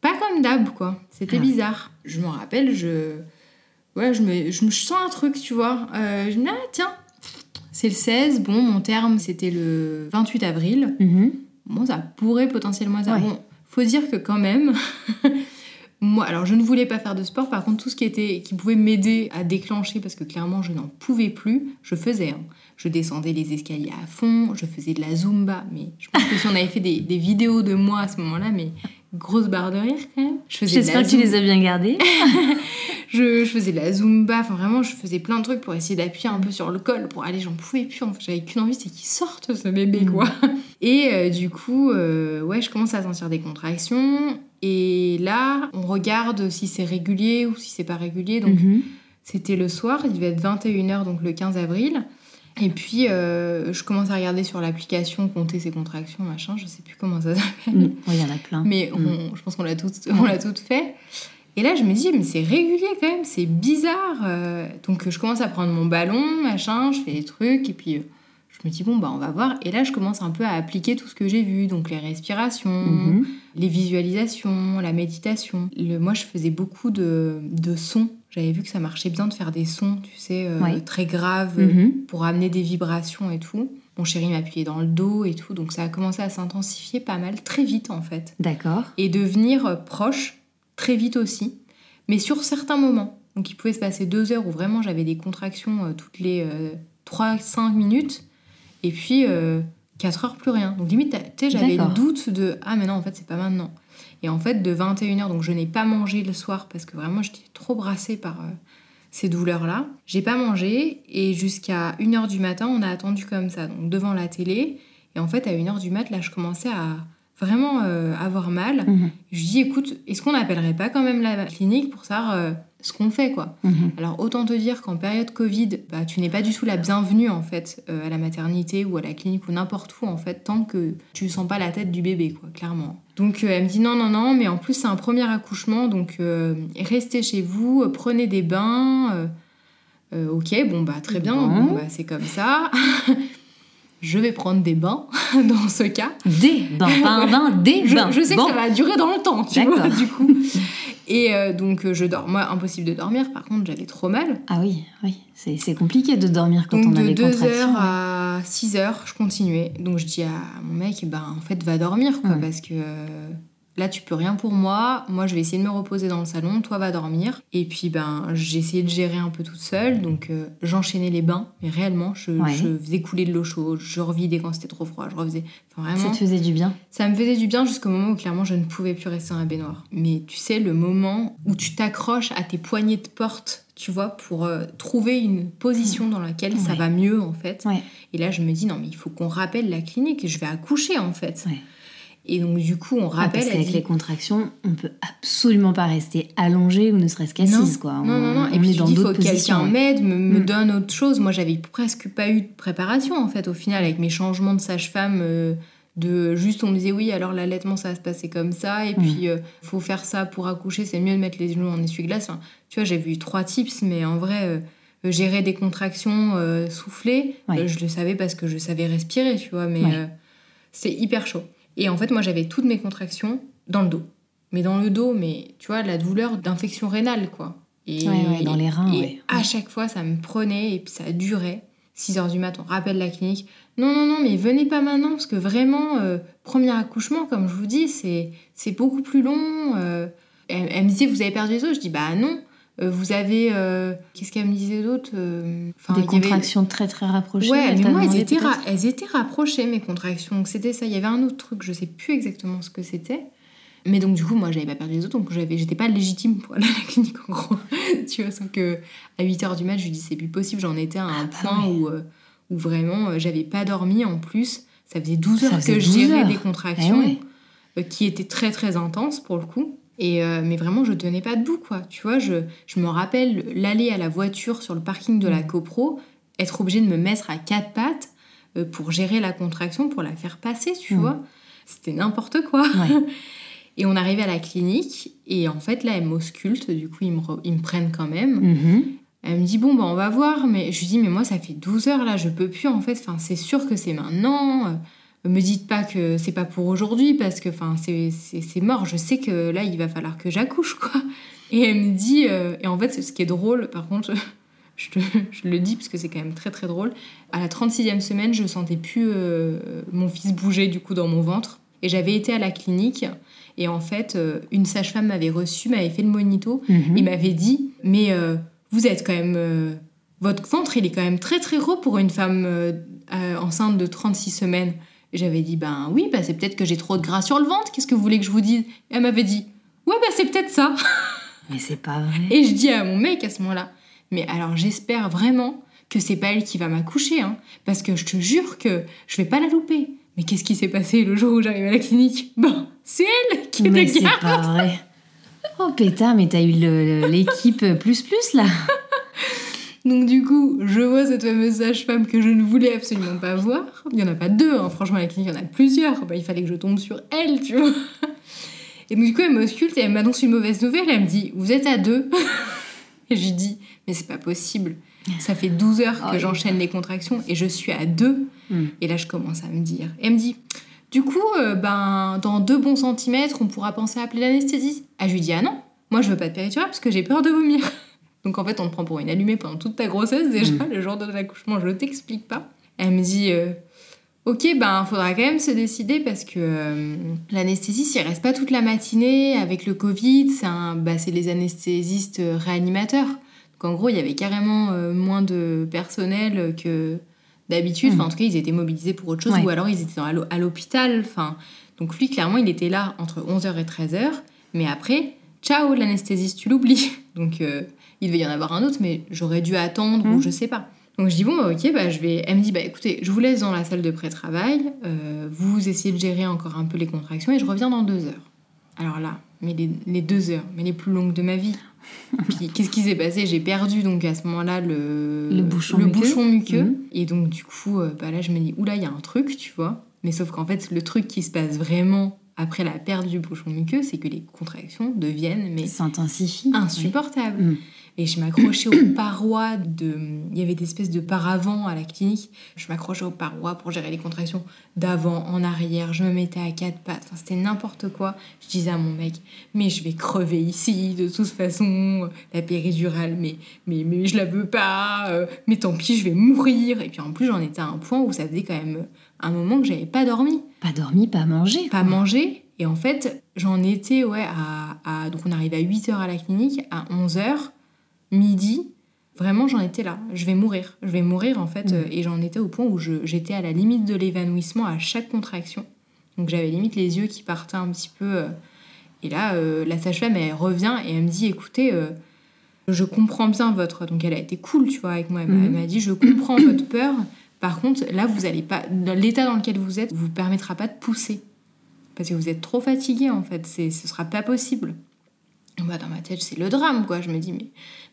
pas comme d'hab, quoi. C'était Ah bizarre. Je me rappelle, je. Ouais, je me, je me sens un truc, tu vois. Euh, je me dis, ah, tiens, c'est le 16, bon, mon terme, c'était le 28 avril. Mhm. Bon, ça pourrait potentiellement être. Ouais. Bon, faut dire que quand même, moi, alors je ne voulais pas faire de sport. Par contre, tout ce qui était, qui pouvait m'aider à déclencher, parce que clairement je n'en pouvais plus, je faisais. hein. Je descendais les escaliers à fond, je faisais de la zumba. Mais je pense que si on avait fait des, des vidéos de moi à ce moment-là, mais grosse barre de rire quand même. J'espère que tu les as bien gardés. Je, je faisais de la zumba, enfin vraiment, je faisais plein de trucs pour essayer d'appuyer un peu sur le col pour aller, j'en pouvais plus. En fait, j'avais qu'une envie, c'est qu'il sorte ce bébé, Mm. quoi. Et euh, du coup, euh, ouais, je commence à sentir des contractions. Et là, on regarde si c'est régulier ou si c'est pas régulier. Donc, Mhm. c'était le soir, il devait être 21h, donc le 15 avril. Et puis, euh, je commence à regarder sur l'application, compter ses contractions, machin, je sais plus comment ça s'appelle. Mm. Ouais, Il y en a plein. Mais Mm. on- je pense qu'on l'a toutes, on l'a toutes fait. Et là, je me dis, mais c'est régulier quand même, c'est bizarre. euh. Donc, je commence à prendre mon ballon, machin, je fais des trucs, et puis euh, je me dis, bon, bah, on va voir. Et là, je commence un peu à appliquer tout ce que j'ai vu, donc les respirations, Mhm. les visualisations, la méditation. Le, moi, je faisais beaucoup de, de sons. J'avais vu que ça marchait bien de faire des sons, tu sais, euh, Ouais. très graves, Mhm. pour amener des vibrations et tout. Mon chéri m'appuyait dans le dos et tout, donc ça a commencé à s'intensifier pas mal, très vite en fait D'accord. et devenir euh, proche très vite aussi, mais sur certains moments. Donc il pouvait se passer deux heures où vraiment j'avais des contractions euh, toutes les 3-5 minutes, et puis 4 heures plus rien. Donc limite, tu sais, j'avais le doute de Ah mais non, en fait c'est pas maintenant. Et en fait, de 21h, donc je n'ai pas mangé le soir parce que vraiment j'étais trop brassée par euh, ces douleurs-là. J'ai pas mangé et jusqu'à 1h du matin, on a attendu comme ça, donc devant la télé. Et en fait, à 1h du mat, là, je commençais à vraiment euh, avoir mal. Mhm. Je dis, écoute, est-ce qu'on n'appellerait pas quand même la clinique pour savoir euh, ce qu'on fait, quoi Mhm. Alors, autant te dire qu'en période Covid, bah, tu n'es pas du tout la bienvenue, en fait, euh, à la maternité ou à la clinique ou n'importe où, en fait, tant que tu sens pas la tête du bébé, quoi, clairement. Donc, elle me dit, non, non, non, mais en plus, c'est un premier accouchement, donc restez chez vous, prenez des bains. ok, bon, bah, très bien, Bon. bon, bah, c'est comme ça. Je vais prendre des bains dans ce cas. Des bains, pas un bain, des bains. je sais Bon. que ça va durer dans le temps, tu vois, du coup. Et euh, donc, euh, je dors. Moi, impossible de dormir. Par contre, j'avais trop mal. Ah oui, oui. C'est compliqué de dormir quand donc, on a de des 2 contractions. heures à 6 heures, je continuais. Donc, je dis à mon mec, ben, en fait, va dormir, quoi, Ouais. parce que euh, là, tu peux rien pour moi. Moi, je vais essayer de me reposer dans le salon. Toi, va dormir. Et puis, ben, j'ai essayé de gérer un peu toute seule. Donc, euh, j'enchaînais les bains. Mais réellement, je, Ouais. je faisais couler de l'eau chaude. Je revidais quand c'était trop froid. Je refaisais. Enfin, vraiment. Ça te faisait du bien. Ça me faisait du bien jusqu'au moment où clairement je ne pouvais plus rester dans la baignoire. Mais tu sais, le moment où tu t'accroches à tes poignées de porte, tu vois, pour euh, trouver une position dans laquelle ça va mieux en fait. Ouais. Et là, je me dis, non, mais il faut qu'on rappelle la clinique, je vais accoucher en fait. Ouais. Et donc, du coup, on Ah, rappelle. parce elle qu'avec dit- les contractions, on peut absolument pas rester allongé ou ne serait-ce qu'assise, quoi. Non, non, non. On Et puis est tu dans dis, faut que quelqu'un m'aide, me, me Mm. donne autre chose. Moi, j'avais presque pas eu de préparation, en fait, au final, avec mes changements de sage-femme. euh, de juste, on me disait, oui, alors l'allaitement, ça va se passer comme ça. Et Mm. puis, euh, faut faire ça pour accoucher. C'est mieux de mettre les genoux en essuie-glace. Enfin, tu vois, j'ai vu trois tips, mais en vrai, euh, gérer des contractions soufflées, je le savais parce que je savais respirer, tu vois, mais c'est hyper chaud. Et en fait, moi, j'avais toutes mes contractions dans le dos. Mais dans le dos, mais tu vois, la douleur d'infection rénale, quoi. Et, dans les reins, et à chaque fois, ça me prenait et puis ça durait. 6 heures du matin, on rappelle la clinique. Non, non, non, mais venez pas maintenant, parce que vraiment, euh, premier accouchement, comme je vous dis, c'est beaucoup plus long. Euh. elle, me disait, vous avez perdu les os? Je dis, bah non. Euh, vous avez. Qu'est-ce qu'elle me disait d'autre Des contractions très très rapprochées. Ouais, mais moi, elles étaient, elles étaient rapprochées, mes contractions. Donc c'était ça. Il y avait un autre truc, je sais plus exactement ce que c'était. Mais donc, du coup, moi, j'avais pas perdu les os, donc j'étais pas légitime pour aller à la clinique, en gros. tu vois, sauf que à 8h du match, je lui dis, c'est plus possible, j'en étais à un ah, bah point où, euh, où vraiment, euh, j'avais pas dormi en plus. Ça faisait 12 heures que je gérais des contractions eh euh, qui étaient très, très intenses pour le coup. Et mais vraiment, je tenais pas debout, quoi. Tu vois, je, je me rappelle l'aller à la voiture sur le parking de la. CoPro, être obligée de me mettre à quatre pattes pour gérer la contraction, pour la faire passer, tu mm. vois. C'était n'importe quoi. Et on arrivait à la clinique et en fait là, elle m'ausculte, du coup ils me, ils me prennent quand même. Mhm. Elle me dit bon bah on va voir, mais je lui dis mais moi ça fait 12 heures là, je peux plus en fait, enfin c'est sûr que c'est maintenant. Me dites pas que c'est pas pour aujourd'hui parce que enfin c'est mort, je sais que là il va falloir que j'accouche quoi. Et elle me dit euh, et en fait ce qui est drôle par contre je, te, je le dis parce que c'est quand même très très drôle. À la 36e semaine, je sentais plus euh, mon fils bouger du coup dans mon ventre et j'avais été à la clinique et en fait, euh, une sage-femme m'avait reçu, m'avait fait le monito et m'avait dit Mais euh, vous êtes quand même. Votre ventre, il est quand même très très gros pour une femme enceinte de 36 semaines. J'avais dit Ben oui, bah, c'est peut-être que j'ai trop de gras sur le ventre. Qu'est-ce que vous voulez que je vous dise? Elle m'avait dit Ouais, bah c'est peut-être ça. Mais c'est pas vrai. Et je dis à mon mec à ce moment-là Mais alors j'espère vraiment que c'est pas elle qui va m'accoucher, hein, parce que je te jure que je vais pas la louper. Mais qu'est-ce qui s'est passé le jour où j'arrive à la clinique? Ben, c'est elle qui mais c'est pas vrai. Oh pétard, mais t'as eu l'équipe plus plus là. Donc du coup, je vois cette fameuse sage-femme que je ne voulais absolument pas voir. Il y en a pas deux, hein. franchement, à la clinique, il y en a plusieurs. Bah, il fallait que je tombe sur elle, tu vois. Et donc du coup, elle m'ausculte et elle m'annonce une mauvaise nouvelle. Elle me dit, vous êtes à deux. et je lui dis, mais c'est pas possible. Ça fait 12 heures que oh, j'enchaîne les contractions et je suis à deux. Hmm. Et là, je commence à me dire. Et elle me dit, du coup, euh, ben, dans deux bons centimètres, on pourra penser à appeler l'anesthésie. Ah, je lui dis, ah non, moi je veux pas de péridurale parce que j'ai peur de vomir. Donc en fait, on te prend pour une allumée pendant toute ta grossesse déjà, mm. le jour de l'accouchement, je t'explique pas. Elle me dit, euh, ok, ben faudra quand même se décider parce que euh, l'anesthésie, s'il reste pas toute la matinée avec le Covid, c'est bah, les anesthésistes réanimateurs. Donc en gros, il y avait carrément moins de personnel que d'habitude. en tout cas, ils étaient mobilisés pour autre chose ou alors ils étaient à l'hôpital. Enfin, donc lui, clairement, il était là entre 11h et 13h. Mais après, ciao, l'anesthésiste, tu l'oublies. Donc euh, il devait y en avoir un autre, mais j'aurais dû attendre ou hmm. je sais pas. Donc je dis bon, bah, ok, bah, je vais. Elle me dit bah écoutez, je vous laisse dans la salle de pré-travail. Euh, vous essayez de gérer encore un peu les contractions et je reviens dans deux heures. Alors là, mais les deux heures, mais les plus longues de ma vie. Puis qu'est-ce qui s'est passé? J'ai perdu donc à ce moment-là le, le bouchon muqueux. Mhm. Et donc du coup, euh, bah là je me dis, oula, il y a un truc, tu vois. Mais sauf qu'en fait, le truc qui se passe vraiment après la perte du bouchon muqueux, c'est que les contractions deviennent mais s'intensifient, insupportables. Mm. Et je m'accrochais aux parois de. Il y avait des espèces de paravents à la clinique. Je m'accrochais aux parois pour gérer les contractions d'avant, en arrière. Je me mettais à quatre pattes. Enfin, c'était n'importe quoi. Je disais à mon mec, mais je vais crever ici, de toute façon. La péridurale, mais, mais, mais je la veux pas. Euh, mais tant pis, je vais mourir. Et puis en plus, j'en étais à un point où ça faisait quand même un moment que j'avais pas dormi. Pas dormi, pas mangé. Pas mangé. Et en fait, j'en étais, ouais, à, à, Donc on arrive à 8h à la clinique, à 11h midi, vraiment j'en étais là. Je vais mourir. Je vais mourir en fait. Mm. Euh, et j'en étais au point où j'étais à la limite de l'évanouissement à chaque contraction. Donc j'avais limite les yeux qui partaient un petit peu. Euh. et là, euh, la sage-femme, elle revient et elle me dit écoutez, je comprends bien votre. Donc elle a été cool, tu vois, avec moi. Elle m'a mm. dit je comprends votre peur. Par contre, là, vous allez pas. L'état dans lequel vous êtes, vous permettra pas de pousser. Parce que vous êtes trop fatigué en fait. Ce sera pas possible. Bah, dans ma tête, c'est le drame, quoi. Je me dis, mais,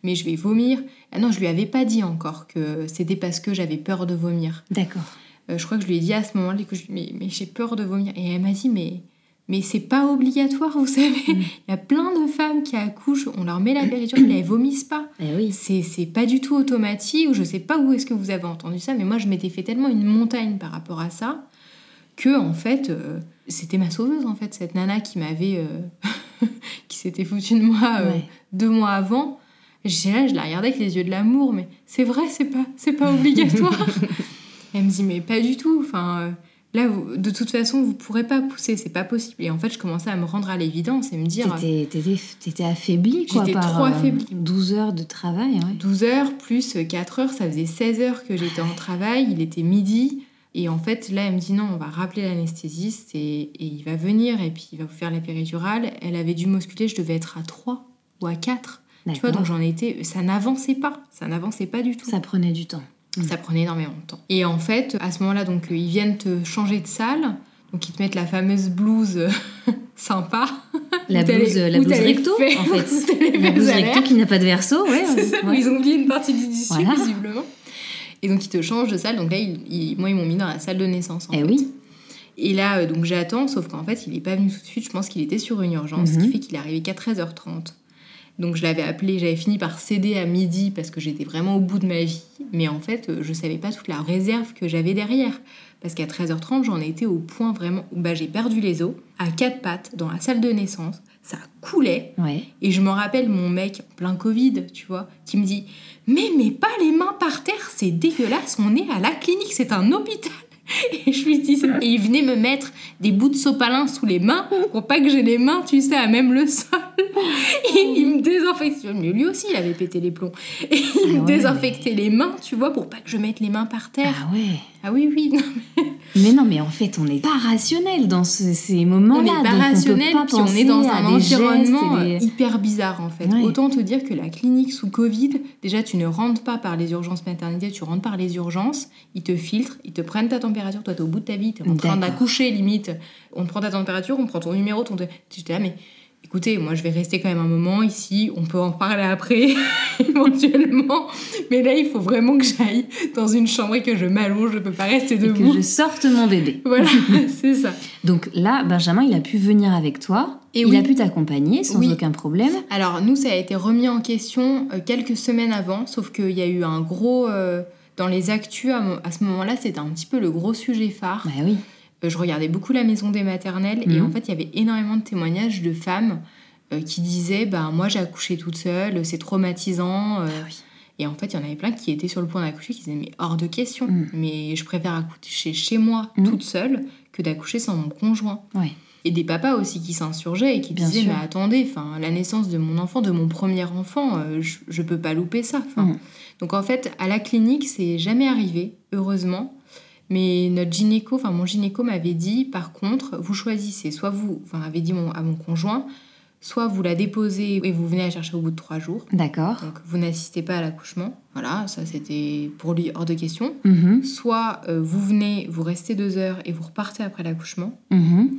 mais je vais vomir. Ah non, je lui avais pas dit encore que c'était parce que j'avais peur de vomir. D'accord. Euh, je crois que je lui ai dit à ce moment-là que mais, mais j'ai peur de vomir. Et elle m'a dit, mais, Mais c'est pas obligatoire, vous savez. Mm. Il y a plein de femmes qui accouchent, on leur met la péridurale, elles vomissent pas. Eh oui. C'est c'est pas du tout automatique, ou je sais pas où est-ce que vous avez entendu ça, mais moi je m'étais fait tellement une montagne par rapport à ça que en fait euh, c'était ma sauveuse en fait cette nana qui m'avait euh, qui s'était foutue de moi euh, Ouais. deux mois avant. J'étais là, je la regardais avec les yeux de l'amour, mais c'est vrai, c'est pas c'est pas obligatoire. Elle me dit mais pas du tout. Enfin euh, là vous- de toute façon vous pourrez pas pousser, c'est pas possible. Et en fait je commençais à me rendre à l'évidence et me dire T'étais, affaiblie, quoi, J'étais trop euh, affaiblie. 12 heures de travail, ouais. 12 heures plus 4 heures, ça faisait 16 heures que j'étais en travail, il était midi. Et en fait, là, elle me dit non, on va rappeler l'anesthésiste et, et il va venir et puis il va vous faire la péridurale. Elle avait dû m'ausculter, je devais être à 3 ou à 4. Tu vois, donc j'en étais. Ça n'avançait pas, ça n'avançait pas du tout. Ça prenait du temps. Ça prenait énormément de temps. Et en fait, à ce moment-là, donc ils viennent te changer de salle. Donc ils te mettent la fameuse blouse sympa. La blouse, la blouse recto, en fait. La blouse recto qui n'a pas de verso, ouais. C'est ça, ouais. ils ont oublié une partie du tissu, Voilà. visiblement. Et donc, ils te changent de salle. Donc là, ils- ils- moi, ils m'ont mis dans la salle de naissance. en Eh fait. oui. Et là, euh, donc j'attends, sauf qu'en fait, il n'est pas venu tout de suite. Je pense qu'il était sur une urgence, ce Mhm. qui fait qu'il est arrivé qu'à 13h30. Donc je l'avais appelé, j'avais fini par céder à midi parce que j'étais vraiment au bout de ma vie. Mais en fait, euh, je savais pas toute la réserve que j'avais derrière. Parce qu'à 13h30, j'en étais au point vraiment où bah, j'ai perdu les os, à quatre pattes, dans la salle de naissance. Ça coulait. Ouais. Et je me rappelle mon mec, en plein Covid, tu vois, qui me dit Mais mets pas les mains par terre, c'est dégueulasse, on est à la clinique, c'est un hôpital. Et je lui dis. Et il venait me mettre des bouts de sopalin sous les mains pour pas que j'ai les mains, tu sais, à même le sol. Il me désinfectait. Mais lui aussi, il avait pété les plombs. Et il Ah me ouais, désinfectait les mains, tu vois, pour pas que je mette les mains par terre. Ah ouais. Ah oui, oui. non, Mais non, mais en fait, on n'est pas rationnel dans ce- ces moments-là. on n'est pas donc rationnel, on on est dans un environnement euh, hyper bizarre en fait. Ouais. Autant te dire que la clinique sous Covid, déjà tu ne rentres pas par les urgences maternité, tu rentres par les urgences, ils te filtrent, ils te prennent ta température, toi t'es au bout de ta vie, t'es en train d'accoucher limite, on te prend ta température, on prend ton numéro, ton... J'étais là mais écoutez, moi je vais rester quand même un moment ici, on peut en parler après éventuellement, mais là il faut vraiment que j'aille dans une chambre et que je m'allonge, je peux pas rester et que debout. je sorte mon bébé. Voilà, c'est ça. Donc là, Benjamin, il a pu venir avec toi. Et il oui. a pu t'accompagner sans Oui. aucun problème. Alors nous, ça a été remis en question euh, quelques semaines avant, sauf qu'il y a eu un gros... euh, dans les actus, à ce moment-là, c'était un petit peu le gros sujet phare. Bah oui. Euh, je regardais beaucoup la maison des maternelles et Mhm. en fait, il y avait énormément de témoignages de femmes euh, qui disaient bah, Moi, j'ai accouché toute seule, c'est traumatisant. euh, Ah oui. et en fait, il y en avait plein qui étaient sur le point d'accoucher, qui disaient Mais hors de question, Mhm. mais je préfère accoucher chez moi Mhm. toute seule que d'accoucher sans mon conjoint. Et des papas aussi qui s'insurgeaient et qui Bien disaient sûr. mais attendez, enfin la naissance de mon enfant, de mon premier enfant, euh, je, je peux pas louper ça. Donc en fait à la clinique c'est jamais arrivé heureusement. Mais notre gynéco, enfin mon gynéco m'avait dit par contre vous choisissez soit vous, enfin avait dit mon- à mon conjoint, soit vous la déposez et vous venez la chercher au bout de trois jours. D'accord. Donc vous n'assistez pas à l'accouchement. Voilà, ça c'était pour lui hors de question. Mhm. Soit euh, vous venez, vous restez deux heures et vous repartez après l'accouchement Mhm.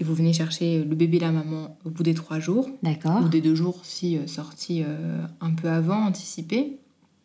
et vous venez chercher le bébé la maman au bout des trois jours D'accord. ou des deux jours si euh, sorti euh, un peu avant, anticipé.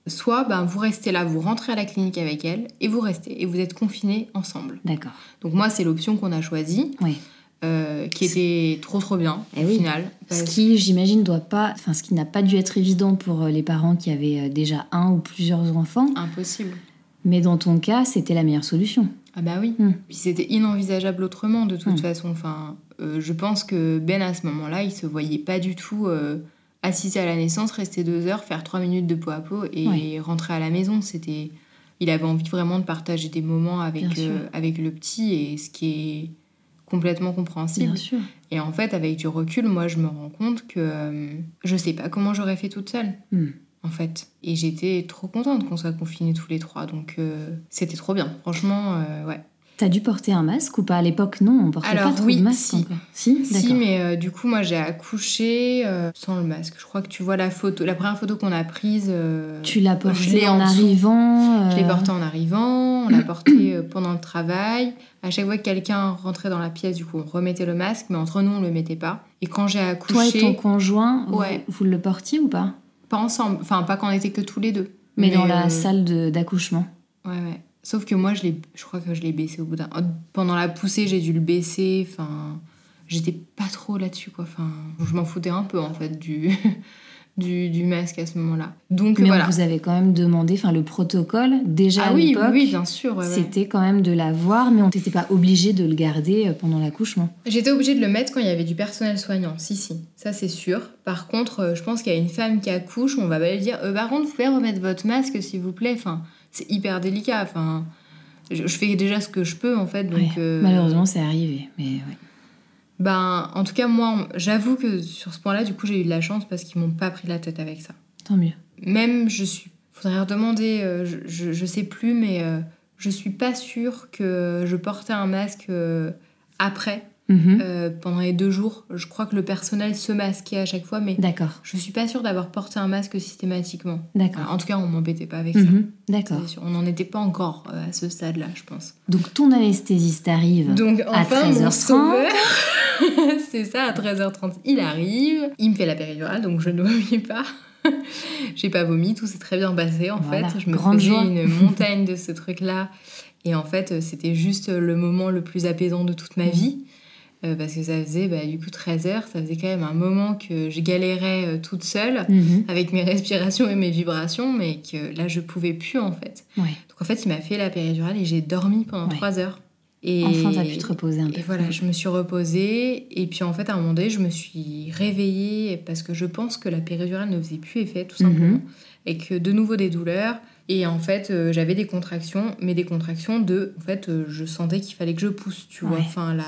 Soit ben, vous restez là, vous rentrez à la clinique avec elle et vous restez et vous êtes confinés ensemble. D'accord. Donc moi c'est l'option qu'on a choisie, Oui. euh, qui était trop trop bien Eh au oui. final. Ce qui, j'imagine, doit pas, enfin, ce qui n'a pas dû être évident pour euh, les parents qui avaient euh, déjà un ou plusieurs enfants, Impossible. mais dans ton cas, c'était la meilleure solution. Ah bah oui. Mm. Puis c'était inenvisageable autrement de toute Mm. façon. Enfin, euh, je pense que Ben à ce moment-là, il se voyait pas du tout euh, assister à la naissance, rester deux heures, faire trois minutes de peau à peau et Ouais. rentrer à la maison. C'était, il avait envie vraiment de partager des moments avec euh, avec le petit et ce qui est complètement compréhensible. Bien sûr. Et en fait, avec du recul, moi, je me rends compte que euh, je sais pas comment j'aurais fait toute seule. Mm. En fait. Et j'étais trop contente qu'on soit confinés tous les trois. Donc, euh, c'était trop bien. Franchement, euh, ouais. T'as dû porter un masque ou pas? À l'époque, non, on portait Alors, pas trop oui, de masque. si. Si, Si, mais euh, du coup, moi, j'ai accouché euh, sans le masque. Je crois que tu vois la photo, la première photo qu'on a prise. euh, Tu l'as je porté l'ai en, arrivant. Je l'ai euh, porté en arrivant, on l'a porté euh, pendant le travail. À chaque fois que quelqu'un rentrait dans la pièce, du coup, on remettait le masque, mais entre nous, on le mettait pas. Et quand j'ai accouché, Toi et ton conjoint, vous- Ouais. vous, le portiez ou pas? Pas ensemble, enfin, pas quand on était que tous les deux. Mais, dans la salle d'accouchement. Ouais, ouais. Sauf que moi, je, l'ai- je crois que je l'ai baissé au bout d'un. Pendant la poussée, j'ai dû le baisser. Enfin, j'étais pas trop là-dessus, quoi. Enfin, je m'en foutais un peu, en fait, du, du, du masque à ce moment-là. Donc Mais voilà. vous avez quand même demandé, enfin le protocole, déjà Ah à oui, l'époque, oui, bien sûr. ouais, ouais. c'était quand même de l'avoir, mais on n'était pas obligé de le garder euh, pendant l'accouchement. J'étais obligée de le mettre quand il y avait du personnel soignant, si, si, ça c'est sûr. Par contre, euh, je pense qu'il y a une femme qui accouche, on va pas lui dire euh, par contre, vous pouvez remettre votre masque s'il vous plaît. Enfin, c'est hyper délicat. Enfin, je, je fais déjà ce que je peux en fait. Donc, Ouais, euh, Malheureusement, c'est arrivé. Mais ouais. Ben, en tout cas, moi, j'avoue que sur ce point-là, du coup, j'ai eu de la chance parce qu'ils m'ont pas pris la tête avec ça. tant mieux. Même, je suis. Faudrait redemander, euh, je, je, je sais plus, mais euh, je suis pas sûre que je portais un masque euh, après, Mhm. euh, pendant les deux jours. Je crois que le personnel se masquait à chaque fois, mais D'accord, je suis pas sûre d'avoir porté un masque systématiquement. d'accord. En tout cas, on m'embêtait pas avec ça. Mhm, D'accord. C'est sûr. On n'en était pas encore euh, à ce stade-là, je pense. Donc ton anesthésiste arrive. Donc À enfin, mon 13h30. sauveur, c'est ça, à 13h30, il arrive. Il me fait la péridurale, donc je ne vomis pas. J'ai pas vomi, tout s'est très bien passé en Voilà, fait. Je me grande faisais joie. une montagne de ce truc-là. Et en fait, c'était juste le moment le plus apaisant de toute ma vie. Euh, parce que ça faisait bah, du coup 13 heures, ça faisait quand même un moment que je galérais euh, toute seule Mhm. avec mes respirations et mes vibrations, mais que là je pouvais plus en fait. Ouais. Donc en fait, il m'a fait la péridurale et j'ai dormi pendant Ouais. 3 heures. Et... Enfin, t'as pu te reposer un peu. Et voilà, je me suis reposée. Et puis en fait, à un moment donné, je me suis réveillée parce que je pense que la péridurale ne faisait plus effet, tout simplement. Mhm. Et que de nouveau des douleurs. Et en fait, euh, j'avais des contractions, mais des contractions de. En fait, euh, je sentais qu'il fallait que je pousse, tu vois. Enfin, là,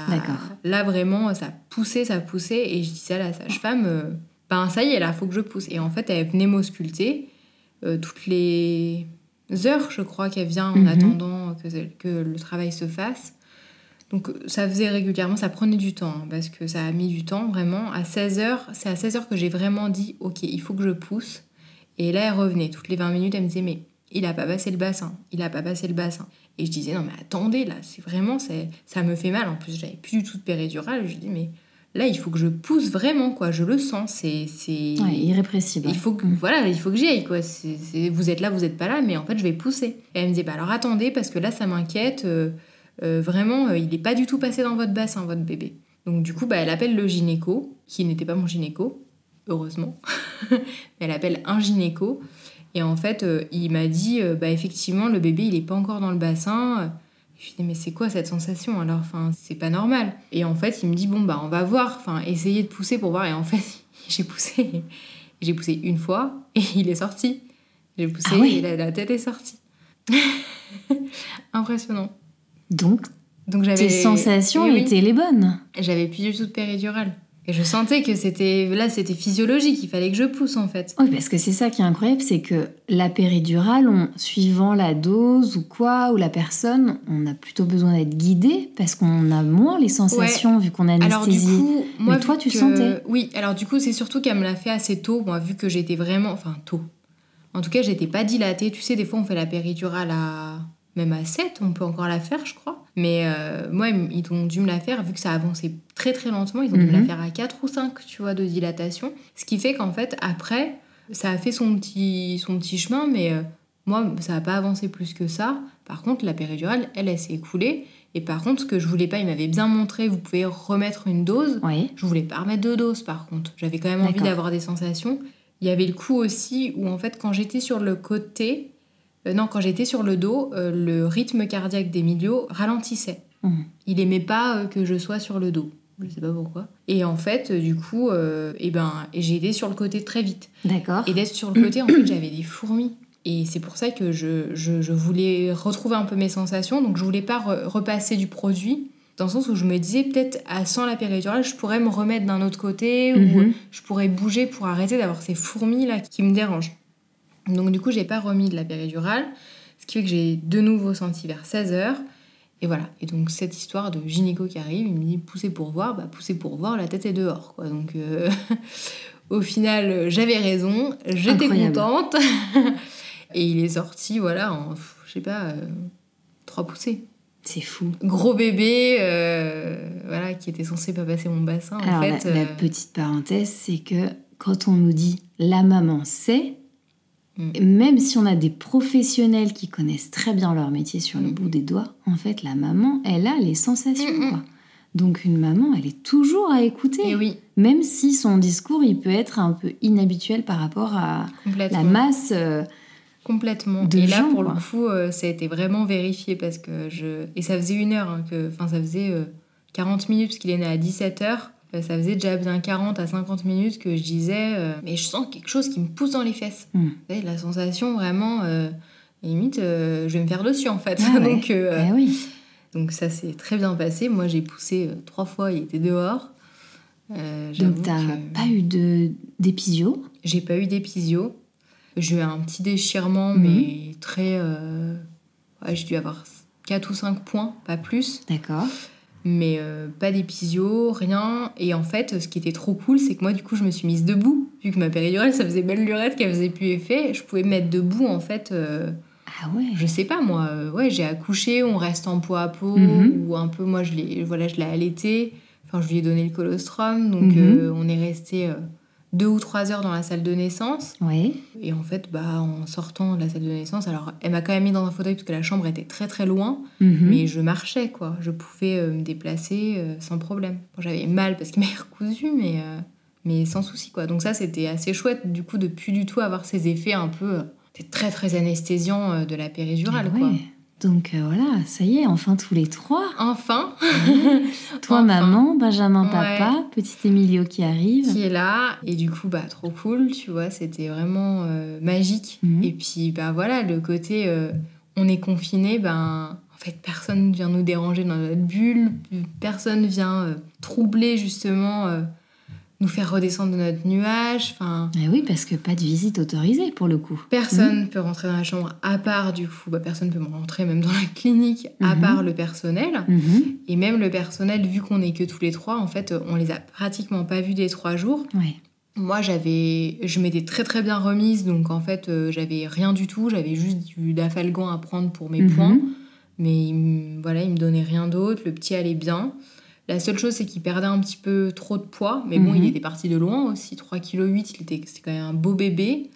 là, vraiment, ça poussait, ça poussait. Et je disais à la sage-femme, euh, ben ça y est, là, faut que je pousse. Et en fait, elle venait m'ausculter toutes les heures, je crois, qu'elle vient en Mhm. attendant que, que le travail se fasse. Donc ça faisait régulièrement, ça prenait du temps, hein, parce que ça a mis du temps vraiment. À 16h, c'est à 16h que j'ai vraiment dit, ok, il faut que je pousse. Et là, elle revenait. Toutes les 20 minutes, elle me disait, mais il a pas passé le bassin, il a pas passé le bassin. Et je disais, non mais attendez, là, c'est vraiment, ça me fait mal. En plus, j'avais plus du tout de péridurale. Je dis, mais là, il faut que je pousse vraiment, quoi. Je le sens, c'est... c'est... Ouais, irrépressible. Il faut que, Mhm. voilà, il faut que j'y aille, quoi. Vous êtes là, vous êtes pas là, mais en fait, je vais pousser. Et elle me disait, bah alors attendez, parce que là, ça m'inquiète. euh, euh, vraiment, euh, il n'est pas du tout passé dans votre bassin, votre bébé. Donc, du coup, bah, elle appelle le gynéco, qui n'était pas mon gynéco, heureusement. Mais elle appelle un gynéco. Et en fait, euh, il m'a dit, euh, bah, effectivement, le bébé, il n'est pas encore dans le bassin. Je lui ai dit, mais c'est quoi cette sensation alors? Enfin, c'est pas normal. Et en fait, il me dit, bon, bah, on va voir. Enfin, essayez de pousser pour voir. Et en fait, j'ai poussé. J'ai poussé une fois et il est sorti. J'ai poussé Ah ouais et la, la tête est sortie. Impressionnant. Donc, Donc j'avais tes sensations Oui, oui. étaient les bonnes. J'avais plus du tout de péridurale. Et je sentais que c'était là, c'était physiologique. Il fallait que je pousse en fait. Oui, parce que c'est ça qui est incroyable, c'est que la péridurale, on, suivant la dose ou quoi, ou la personne, on a plutôt besoin d'être guidé parce qu'on a moins les sensations vu qu'on est Alors du anesthésié. coup, moi, Mais toi, tu que- sentais Oui. Alors du coup, c'est surtout qu'elle me l'a fait assez tôt. Moi, vu que j'étais vraiment, enfin tôt. En tout cas, j'étais pas dilatée. Tu sais, des fois, on fait la péridurale à même à 7, on peut encore la faire, je crois. Mais euh, moi, ils ont dû me la faire, vu que ça avançait très très lentement, ils ont dû me la Mhm. faire à 4 ou 5, tu vois, de dilatation. Ce qui fait qu'en fait, après, ça a fait son petit, son petit chemin, mais euh, moi, ça n'a pas avancé plus que ça. Par contre, la péridurale, elle, elle s'est écoulée. Et par contre, ce que je voulais pas, il m'avait bien montré, vous pouvez remettre une dose. Oui. Je voulais pas remettre de dose par contre. J'avais quand même envie d'avoir des sensations. Il y avait le coup aussi où en fait quand j'étais sur le côté, euh, non quand j'étais sur le dos, euh, le rythme cardiaque d'Emilio ralentissait. Mhm. Il aimait pas euh, que je sois sur le dos. Je sais pas pourquoi. Et en fait, du coup, eh ben, j'ai été sur le côté très vite. D'accord. Et d'être sur le côté, en fait, j'avais des fourmis. Et c'est pour ça que je, je- je voulais retrouver un peu mes sensations. Donc, je voulais pas re- repasser du produit. Dans le sens où je me disais, peut-être, à sans la péridurale, je pourrais me remettre d'un autre côté ou Mhm. je pourrais bouger pour arrêter d'avoir ces fourmis-là qui me dérangent. Donc, du coup, j'ai pas remis de la péridurale. Ce qui fait que j'ai de nouveau senti vers 16h. Et voilà. Et donc, cette histoire de gynéco qui arrive, il me dit poussez pour voir. Bah, poussez pour voir, la tête est dehors. Quoi. Donc, euh, au final, j'avais raison. J'étais contente. Et il est sorti, voilà, en, je sais pas, euh, trois poussées. C'est fou. Gros bébé, euh, voilà, qui était censé pas passer mon bassin. En Alors, fait, la, la petite parenthèse, c'est que quand on nous dit la maman sait, Même si on a des professionnels qui connaissent très bien leur métier sur le bout des doigts, en fait, la maman, elle a les sensations. Mm, mm. quoi. Donc une maman, elle est toujours à écouter. Et oui, Même si son discours, il peut être un peu inhabituel par rapport à la masse. euh, Complètement. de et là, pour quoi. le coup, euh, ça a été vraiment vérifié parce que je. Et ça faisait une heure, hein, que... enfin, ça faisait euh, 40 minutes parce qu'il est né à 17h. Ça faisait déjà bien 40 à 50 minutes que je disais, euh, mais je sens quelque chose qui me pousse dans les fesses. Mm. Vous savez, la sensation vraiment. euh, limite, euh, je vais me faire dessus en fait. Ah donc, euh, eh oui. donc ça s'est très bien passé. Moi, j'ai poussé euh, trois fois, il était dehors. Euh, Donc t'as que- pas eu de d'épisio. j'ai pas eu d'épisio. J'ai eu un petit déchirement, Mhm. mais très. euh, ouais, j'ai dû avoir 4 ou 5 points, pas plus. D'accord. Mais euh, pas d'épisio, rien. Et en fait, ce qui était trop cool, c'est que moi, du coup, je me suis mise debout. Vu que ma péridurale, ça faisait belle lurette qu'elle faisait plus effet. Je pouvais me mettre debout, en fait. euh, Ah ouais. je sais pas, moi. euh, ouais, j'ai accouché, on reste en peau à peau. Mhm. Ou un peu, moi, je l'ai voilà, je l'ai allaité. Enfin, je lui ai donné le colostrum. Donc, Mhm. euh, on est resté deux ou trois heures dans la salle de naissance. Oui. Et en fait, bah, en sortant de la salle de naissance, alors elle m'a quand même mis dans un fauteuil parce que la chambre était très très loin, Mhm. mais je marchais quoi. Je pouvais euh, me déplacer euh, sans problème. Bon, J'avais mal parce qu'il m'avait recousu, mais, euh, mais sans souci quoi. Donc ça, c'était assez chouette du coup de plus du tout avoir ces effets un peu très très anesthésiants de la péridurale Ah quoi. ouais. Donc euh, voilà, ça y est, enfin tous les trois. Enfin, Toi Enfin. maman, Benjamin Ouais. papa, petit Emilio qui arrive. qui est là et du coup bah trop cool, tu vois, c'était vraiment euh, magique. Mhm. Et puis, bah voilà, le côté euh, on est confiné, ben en fait, personne vient nous déranger dans notre bulle, personne vient troubler justement, nous faire redescendre de notre nuage. Enfin, Eh oui, parce que pas de visite autorisée pour le coup. personne peut rentrer dans la chambre à part du coup, bah, personne peut rentrer même dans la clinique à Mhm. part le personnel. Mhm. Et même le personnel, vu qu'on est que tous les trois, en fait, on les a pratiquement pas vus des trois jours. Ouais. Moi, j'avais, je m'étais très très bien remise, donc en fait, euh, j'avais rien du tout. J'avais juste du dafalgan à prendre pour mes Mhm. points, mais il, voilà, il me donnait rien d'autre. Le petit allait bien. La seule chose, c'est qu'il perdait un petit peu trop de poids, mais bon, Mhm. il était parti de loin aussi, 3,8 kg, il était, c'était quand même un beau bébé.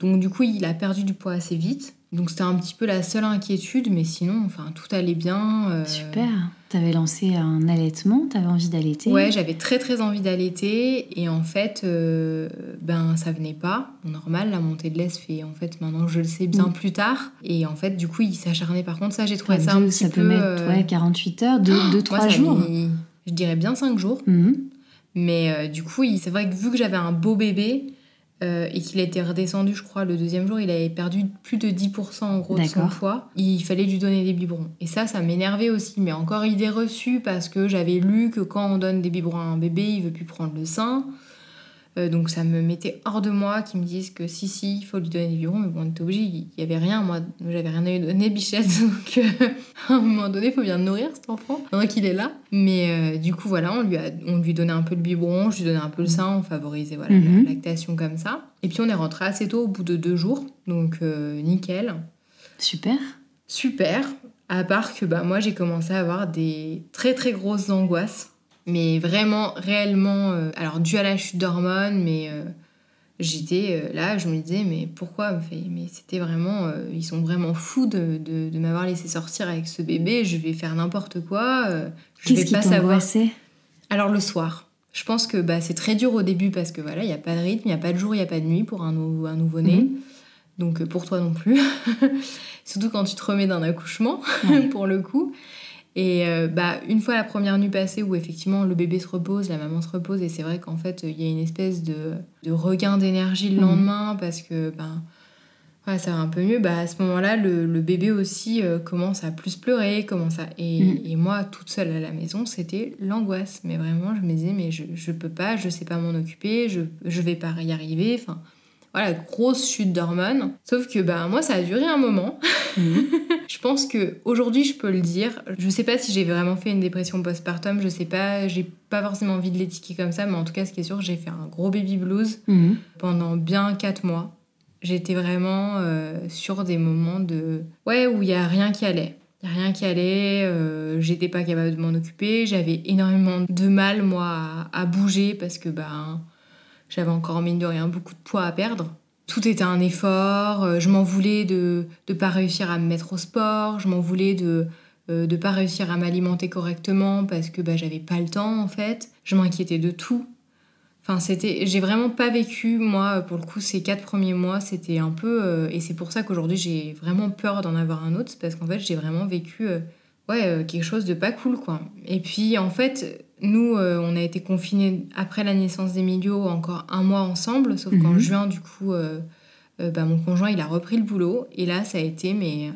Donc du coup, il a perdu du poids assez vite. Donc c'était un petit peu la seule inquiétude, mais sinon, enfin, tout allait bien. euh, Super. T'avais lancé un allaitement, t'avais envie d'allaiter. Ouais, j'avais très très envie d'allaiter et en fait, euh, ben ça venait pas. Normal, la montée de lait se fait en fait maintenant je le sais bien Mm. plus tard et en fait du coup il s'acharnait. Par contre ça j'ai Enfin, trouvé ça un petit ça peut peu. mettre euh, ouais, 48 heures, 2-3 moi, ça a jours. mis, je dirais bien 5 jours. Mhm. Mais euh, du coup c'est vrai que vu que j'avais un beau bébé euh, et qu'il était redescendu, je crois le deuxième jour, il avait perdu plus de 10% en gros de son poids. Il fallait lui donner des biberons. Et ça, ça m'énervait aussi. Mais encore idée reçue parce que j'avais lu que quand on donne des biberons à un bébé, il veut plus prendre le sein. Euh, donc ça me mettait hors de moi qu'ils me disent que si, si, il faut lui donner des biberons. Mais bon, on était obligé, il y avait rien. Moi, j'avais rien à lui donner, bichette. Donc euh, à un moment donné, il faut bien le nourrir, cet enfant, pendant qu'il est là. Mais euh, du coup, voilà, on lui, a, on lui donnait un peu de biberon, je lui donnais un peu le sein, on favorisait voilà, Mhm. la lactation comme ça. Et puis on est rentré assez tôt, au bout de deux jours. Donc nickel. Super. Super. À part que bah, moi, j'ai commencé à avoir des très très grosses angoisses. Mais vraiment, réellement, euh, alors dû à la chute d'hormones, mais euh, j'étais euh, là, je me disais, mais pourquoi Mais c'était vraiment, ils sont vraiment fous de, de- de m'avoir laissé sortir avec ce bébé, je vais faire n'importe quoi, je Qu'est-ce vais qui pas savoir. Alors le soir, je pense que bah, c'est très dur au début parce que voilà, il n'y a pas de rythme, il n'y a pas de jour, il n'y a pas de nuit pour un, nou- un nouveau-né. Mhm. Donc pour toi non plus. Surtout quand tu te remets d'un accouchement, Ouais. pour le coup. Et euh, bah, une fois la première nuit passée où effectivement le bébé se repose, la maman se repose, et c'est vrai qu'en fait il y a une espèce de, de regain d'énergie le Mhm. lendemain parce que ben, ouais, ça va un peu mieux. Bah, à ce moment-là, le, le bébé aussi euh, commence à plus pleurer, commence à... Et, Mhm. et moi, toute seule à la maison, c'était l'angoisse. Mais vraiment, je me disais, mais je, je peux pas, je sais pas m'en occuper, je, je vais pas y arriver. Enfin, voilà, grosse chute d'hormones. Sauf que bah, moi, ça a duré un moment. Mhm. Je pense que aujourd'hui, je peux le dire. Je sais pas si j'ai vraiment fait une dépression postpartum, je sais pas, j'ai pas forcément envie de l'étiqueter comme ça, mais en tout cas, ce qui est sûr, j'ai fait un gros baby blues Mhm. pendant bien 4 mois. J'étais vraiment euh, sur des moments de. Ouais, où il y a rien qui allait. Il y a rien qui allait, euh, j'étais pas capable de m'en occuper, j'avais énormément de mal, moi, à, à bouger parce que ben, j'avais encore, mine de rien, beaucoup de poids à perdre. Tout était un effort, euh, je m'en voulais de ne pas réussir à me mettre au sport, je m'en voulais de euh, de pas réussir à m'alimenter correctement parce que bah, j'avais pas le temps en fait. Je m'inquiétais de tout. Enfin, c'était, j'ai vraiment pas vécu, moi, pour le coup, ces quatre premiers mois, c'était un peu. euh, et c'est pour ça qu'aujourd'hui, j'ai vraiment peur d'en avoir un autre, parce qu'en fait, j'ai vraiment vécu euh, ouais, euh, quelque chose de pas cool, quoi. Et puis, en fait, nous, euh, on a été confinés après la naissance d'Emilio encore un mois ensemble, sauf qu'en Mhm. juin, du coup, euh, euh, bah, mon conjoint, il a repris le boulot. Et là, ça a été mais,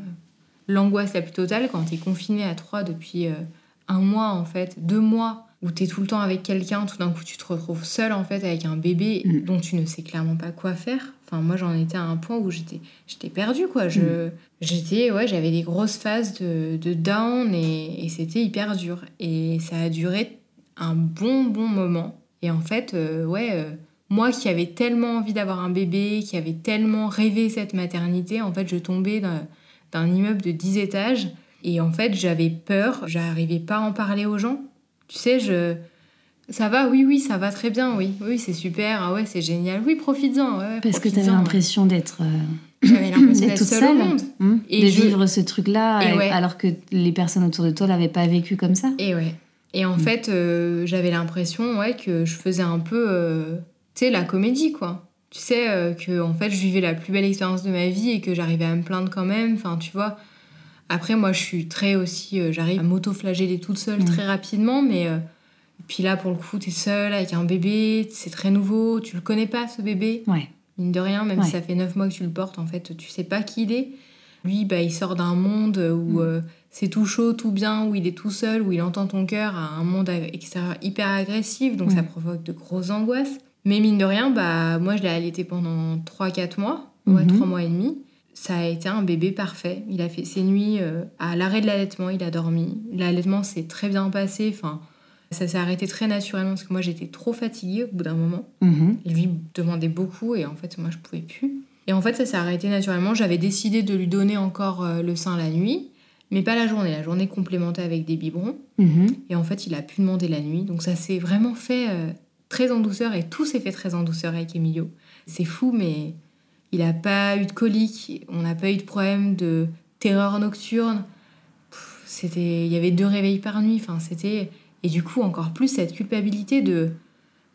l'angoisse la plus totale quand t'es confiné à trois depuis un mois, en fait, deux mois, où t'es tout le temps avec quelqu'un, tout d'un coup, tu te retrouves seule, en fait, avec un bébé Mhm. dont tu ne sais clairement pas quoi faire. Enfin, moi, j'en étais à un point où j'étais, j'étais perdue, quoi. Je, j'étais, ouais, j'avais des grosses phases de, de down et, et c'était hyper dur. Et ça a duré un bon, bon moment. Et en fait, euh, ouais, euh, moi qui avais tellement envie d'avoir un bébé, qui avait tellement rêvé cette maternité, en fait, je tombais d'un, immeuble de 10 étages. Et en fait, j'avais peur, j'arrivais pas à en parler aux gens. Tu sais, je. Ça va, oui, oui, ça va très bien, oui. Oui, c'est super, ah ouais, c'est génial. Oui, profites-en. Ouais, Parce que tu avais profites-en. l'impression d'être. euh, J'avais l'impression d'être seule au monde. hmm, Et de je- vivre ce truc-là, ouais. alors que les personnes autour de toi l'avaient pas vécu comme ça. Et ouais. Et en Mm. fait, euh, j'avais l'impression ouais, que je faisais un peu, euh, tu sais, la comédie, quoi. Tu sais, euh, que en fait, je vivais la plus belle expérience de ma vie et que j'arrivais à me plaindre quand même. Enfin, tu vois. Après, moi, je suis très aussi... j'arrive à m'auto-flageller toute seule Mm. très rapidement, mais... puis là, pour le coup, t'es seule avec un bébé, c'est très nouveau, tu le connais pas, ce bébé. Ouais. Mine de rien, même Ouais. si ça fait neuf mois que tu le portes, en fait, tu sais pas qui il est. Lui, bah, il sort d'un monde où Mm. C'est tout chaud, tout bien, où il est tout seul, où il entend ton cœur, à un monde extérieur hyper agressif, donc Mm. ça provoque de grosses angoisses. Mais mine de rien, bah, moi, je l'ai allaité pendant 3-4 mois, ouais, Mhm. 3 mois et demi. Ça a été un bébé parfait. Il a fait ses nuits euh, à l'arrêt de l'allaitement, il a dormi. L'allaitement s'est très bien passé. Enfin, ça s'est arrêté très naturellement parce que moi j'étais trop fatiguée au bout d'un moment. Il lui demandait beaucoup et en fait moi je pouvais plus. Et en fait ça s'est arrêté naturellement. J'avais décidé de lui donner encore euh, le sein la nuit, mais pas la journée. La journée complémentée avec des biberons. Mhm. Et en fait il a pu demander la nuit. Donc ça s'est vraiment fait euh, très en douceur et tout s'est fait très en douceur avec Emilio. C'est fou mais il n'a pas eu de colique. On n'a pas eu de problème de terreur nocturne. C'était, il y avait deux réveils par nuit. Enfin c'était et du coup encore plus cette culpabilité de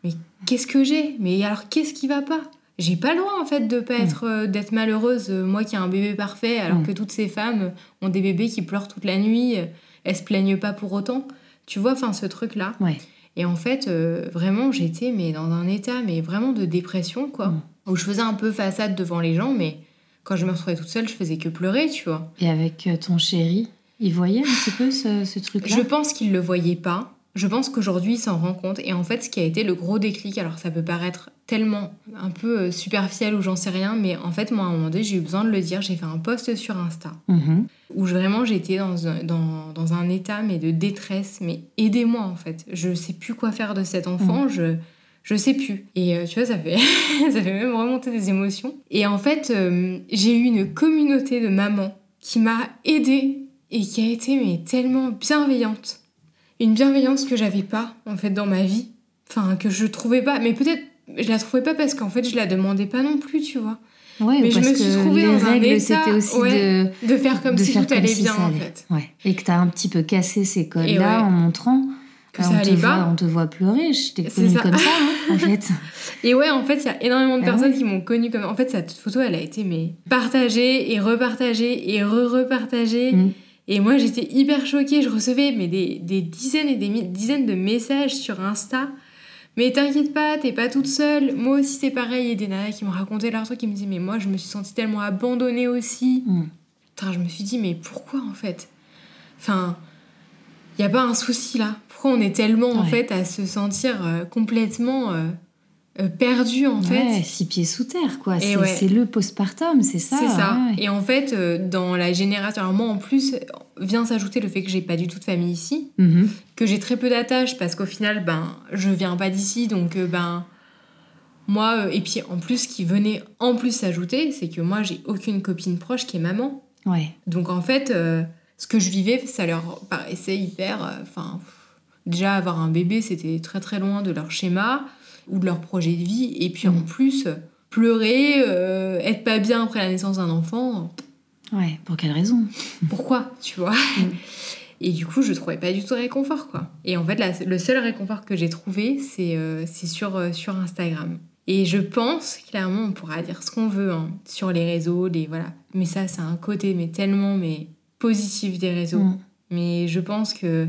mais qu'est-ce que j'ai? Mais alors qu'est-ce qui va pas? J'ai pas le droit en fait de pas Mm. être euh, d'être malheureuse euh, moi qui ai un bébé parfait alors Mm. que toutes ces femmes ont des bébés qui pleurent toute la nuit, elles se plaignent pas pour autant. Tu vois enfin ce truc là. Ouais. Et en fait euh, vraiment j'étais mais dans un état mais vraiment de dépression quoi Mm. où je faisais un peu façade devant les gens mais quand je me retrouvais toute seule, je faisais que pleurer, tu vois. Et avec ton chéri, il voyait un petit peu ce, ce truc-là? Je pense qu'il le voyait pas. Je pense qu'aujourd'hui, il s'en rend compte. Et en fait, ce qui a été le gros déclic, alors ça peut paraître tellement un peu euh, superficiel ou j'en sais rien, mais en fait, moi, à un moment donné, j'ai eu besoin de le dire. J'ai fait un post sur Insta Mhm. où je- vraiment j'étais dans un, dans, dans un état mais de détresse. Mais aidez-moi, en fait. Je sais plus quoi faire de cet enfant. Je. Je sais plus. Et euh, tu vois, ça fait, ça fait même remonter des émotions. Et en fait, euh, j'ai eu une communauté de mamans qui m'a aidée et qui a été mais tellement bienveillante. Une bienveillance que j'avais pas en fait dans ma vie. Enfin, que je trouvais pas. Mais peut-être je la trouvais pas parce qu'en fait je la demandais pas non plus, tu vois. Ouais, Mais je me suis trouvée les dans un état, c'était aussi ouais, de, De faire comme de si faire tout comme allait si bien en fait. Ouais. Et que t'as un petit peu cassé ces codes-là en montrant. Que ça on, te allait voit, pas. on te voit pleurer, je t'ai connue comme ça, hein, en fait. Et ouais, en fait, il y a énormément de Ah personnes qui m'ont connue comme. En fait, cette photo, elle a été mais partagée et repartagée et re-repartagée. Mm. Et moi, j'étais hyper choquée. Je recevais mais des, des dizaines et des dizaines de messages sur Insta. Mais t'inquiète pas, t'es pas toute seule. Moi aussi, c'est pareil. Et des nanas qui me racontaient leur truc, qui me disaient, mais moi, je me suis sentie tellement abandonnée aussi. Mm. Putain, je me suis dit, mais pourquoi en fait? Enfin, il y a pas un souci là. Pourquoi on est tellement en fait à se sentir euh, complètement euh, perdu en fait six pieds sous terre, quoi. C'est ouais. le postpartum, c'est ça. C'est ça. ouais. Et en fait, euh, dans la génération, alors moi en plus, vient s'ajouter le fait que j'ai pas du tout de famille ici, Mhm. que j'ai très peu d'attaches parce qu'au final, ben, je viens pas d'ici, donc euh, ben, moi, euh, et puis en plus, ce qui venait en plus s'ajouter, c'est que moi, j'ai aucune copine proche qui est maman. Ouais. Donc en fait, euh, ce que je vivais, ça leur paraissait hyper. euh, Enfin, déjà avoir un bébé, c'était très très loin de leur schéma ou de leur projet de vie. Et puis en Mm. plus, pleurer, euh, être pas bien après la naissance d'un enfant, Ouais, pour quelle raison? pourquoi, tu vois? Et du coup, je trouvais pas du tout de réconfort, quoi. Et en fait, le seul réconfort que j'ai trouvé, c'est euh, sur, euh, sur Instagram. Et je pense, clairement, on pourra dire ce qu'on veut hein, sur les réseaux, les, voilà. Mais ça, c'est un côté, mais tellement, mais positif des réseaux. Mm. Mais je pense que...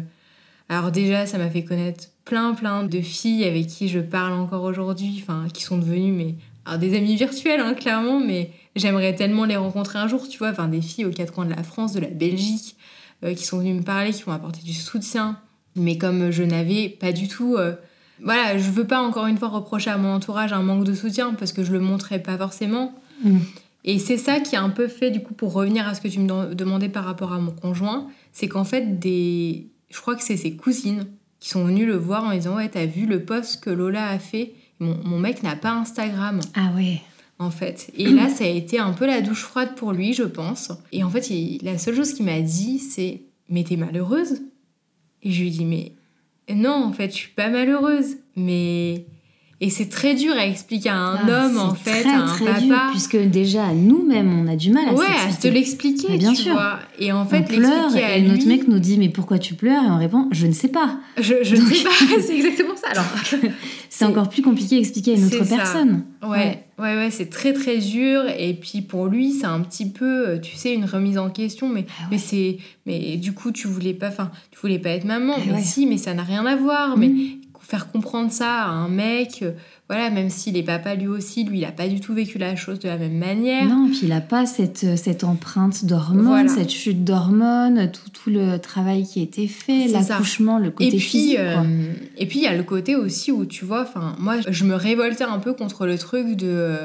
Alors déjà, ça m'a fait connaître plein, plein de filles avec qui je parle encore aujourd'hui, enfin, qui sont devenues, mais... Alors, des amis virtuels, hein, clairement, mais j'aimerais tellement les rencontrer un jour, tu vois, enfin, des filles aux quatre coins de la France, de la Belgique, euh, qui sont venues me parler, qui m'ont apporté du soutien. Mais comme je n'avais pas du tout... Euh, voilà, je veux pas encore une fois reprocher à mon entourage un manque de soutien parce que je le montrais pas forcément. Mm. Et c'est ça qui a un peu fait, du coup, pour revenir à ce que tu me demandais par rapport à mon conjoint, c'est qu'en fait, des... je crois que c'est ses cousines qui sont venues le voir en disant Ouais, t'as vu le post que Lola a fait? Mon, mon mec n'a pas Instagram. Ah ouais. En fait. Et là, ça a été un peu la douche froide pour lui, je pense. Et en fait, la seule chose qu'il m'a dit, c'est Mais t'es malheureuse? Et je lui dis Mais non, en fait, je suis pas malheureuse, mais et c'est très dur à expliquer à un ah, homme, en fait, à un très papa. Dur, puisque déjà, nous-mêmes, on a du mal à Ouais, à se l'expliquer, bien sûr. Vois. Et en fait, on pleure, et notre mec nous dit, mais pourquoi tu pleures? Et on répond, je ne sais pas. Je, je ne sais pas, c'est exactement ça. Alors, c'est encore plus compliqué à expliquer à une autre personne. Ouais, ouais, ouais, c'est très, très dur. Et puis, pour lui, c'est un petit peu, euh, tu sais, une remise en question. Mais, ah mais c'est... Mais du coup, tu voulais pas... Enfin, tu voulais pas être maman. Ah mais si, mais ça n'a rien à voir. Mais mm faire comprendre ça à un mec, euh, voilà, même s'il est papa lui aussi, lui, il n'a pas du tout vécu la chose de la même manière. Non, puis il n'a pas cette, euh, cette empreinte d'hormones, cette chute d'hormones, tout, tout, le travail qui a été fait, l'accouchement, le côté et puis, physique. Euh, et puis, il y a le côté aussi où, tu vois, moi, je me révoltais un peu contre le truc de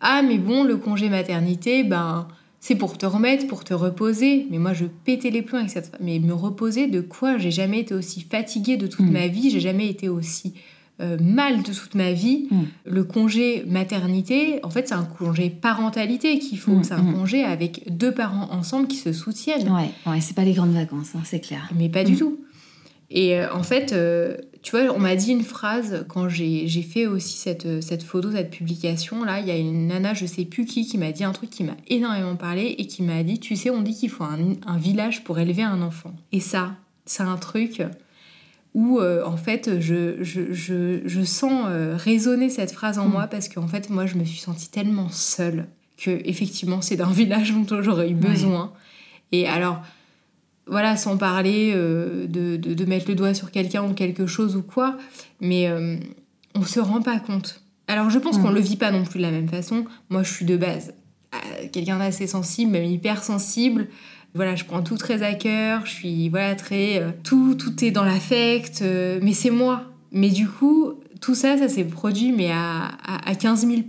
Ah, mais bon, le congé maternité, ben c'est pour te remettre, pour te reposer. Mais moi, je pétais les plombs avec cette Mais me reposer de quoi J'ai jamais été aussi fatiguée de toute mm. ma vie, j'ai jamais été aussi euh, mal de toute ma vie. Mm. Le congé maternité, en fait, c'est un congé parentalité qu'il faut. Mm, c'est un congé avec deux parents ensemble qui se soutiennent. Ouais, ouais c'est pas les grandes vacances, hein, c'est clair. Mais pas du tout. Et euh, en fait, euh, tu vois, on m'a dit une phrase quand j'ai fait aussi cette, cette photo, cette publication. Là, il y a une nana, je sais plus qui, qui m'a dit un truc qui m'a énormément parlé et qui m'a dit Tu sais, on dit qu'il faut un, un, village pour élever un enfant. Et ça, c'est un truc où, euh, en fait, je, je, je, je sens résonner cette phrase en mm. moi parce qu'en fait, moi, je me suis sentie tellement seule que, effectivement, c'est d'un village dont j'aurais eu besoin. Et alors voilà, sans parler euh, de, mettre le doigt sur quelqu'un ou quelque chose ou quoi, mais euh, on se rend pas compte. Alors je pense qu'on le vit pas non plus de la même façon. Moi, je suis de base euh, quelqu'un d'assez sensible, même hyper sensible. Voilà, je prends tout très à cœur, je suis voilà très tout tout est dans l'affect, mais c'est moi. Mais du coup, tout ça, ça s'est produit mais à, à, 15 000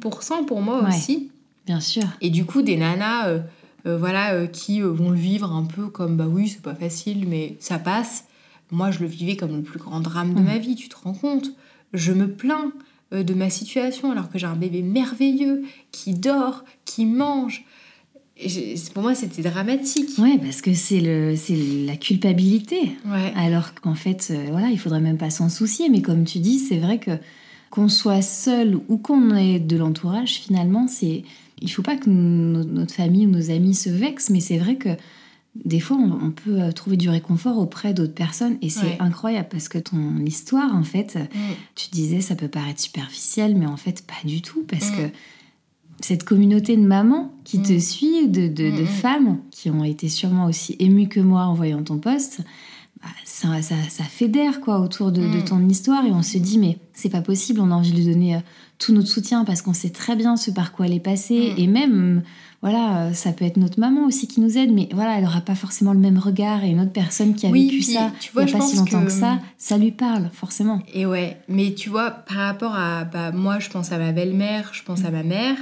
pour moi aussi. Bien sûr. Et du coup, des nanas euh, voilà, euh, qui euh, vont le vivre un peu comme bah oui, c'est pas facile, mais ça passe. Moi, je le vivais comme le plus grand drame de mm. ma vie, tu te rends compte? Je me plains de ma situation alors que j'ai un bébé merveilleux qui dort, qui mange. pour moi, c'était dramatique. Ouais, parce que c'est le, c'est la culpabilité. Alors qu'en fait, voilà, il faudrait même pas s'en soucier. Mais comme tu dis, c'est vrai que qu'on soit seul ou qu'on ait de l'entourage, finalement, c'est il faut pas que notre famille ou nos amis se vexent, mais c'est vrai que des fois, on, peut euh, trouver du réconfort auprès d'autres personnes et c'est incroyable parce que ton histoire, en fait, mm. tu disais ça peut paraître superficiel, mais en fait, pas du tout parce mm. que cette communauté de mamans qui te mm. suit, de, de, femmes qui ont été sûrement aussi émues que moi en voyant ton poste, ça, ça, ça, fédère quoi autour de, de, ton histoire et on se dit mais c'est pas possible, on a envie de lui donner euh, tout notre soutien parce qu'on sait très bien ce par quoi elle est passée. Mm. Et même, voilà, ça peut être notre maman aussi qui nous aide, mais voilà, elle n'aura pas forcément le même regard. Et une autre personne qui a vécu ça tu vois, il n'y a pas si longtemps que... ça, ça lui parle, forcément. Et ouais, mais tu vois, par rapport à. Bah, moi, je pense à ma belle-mère, je pense à ma mère.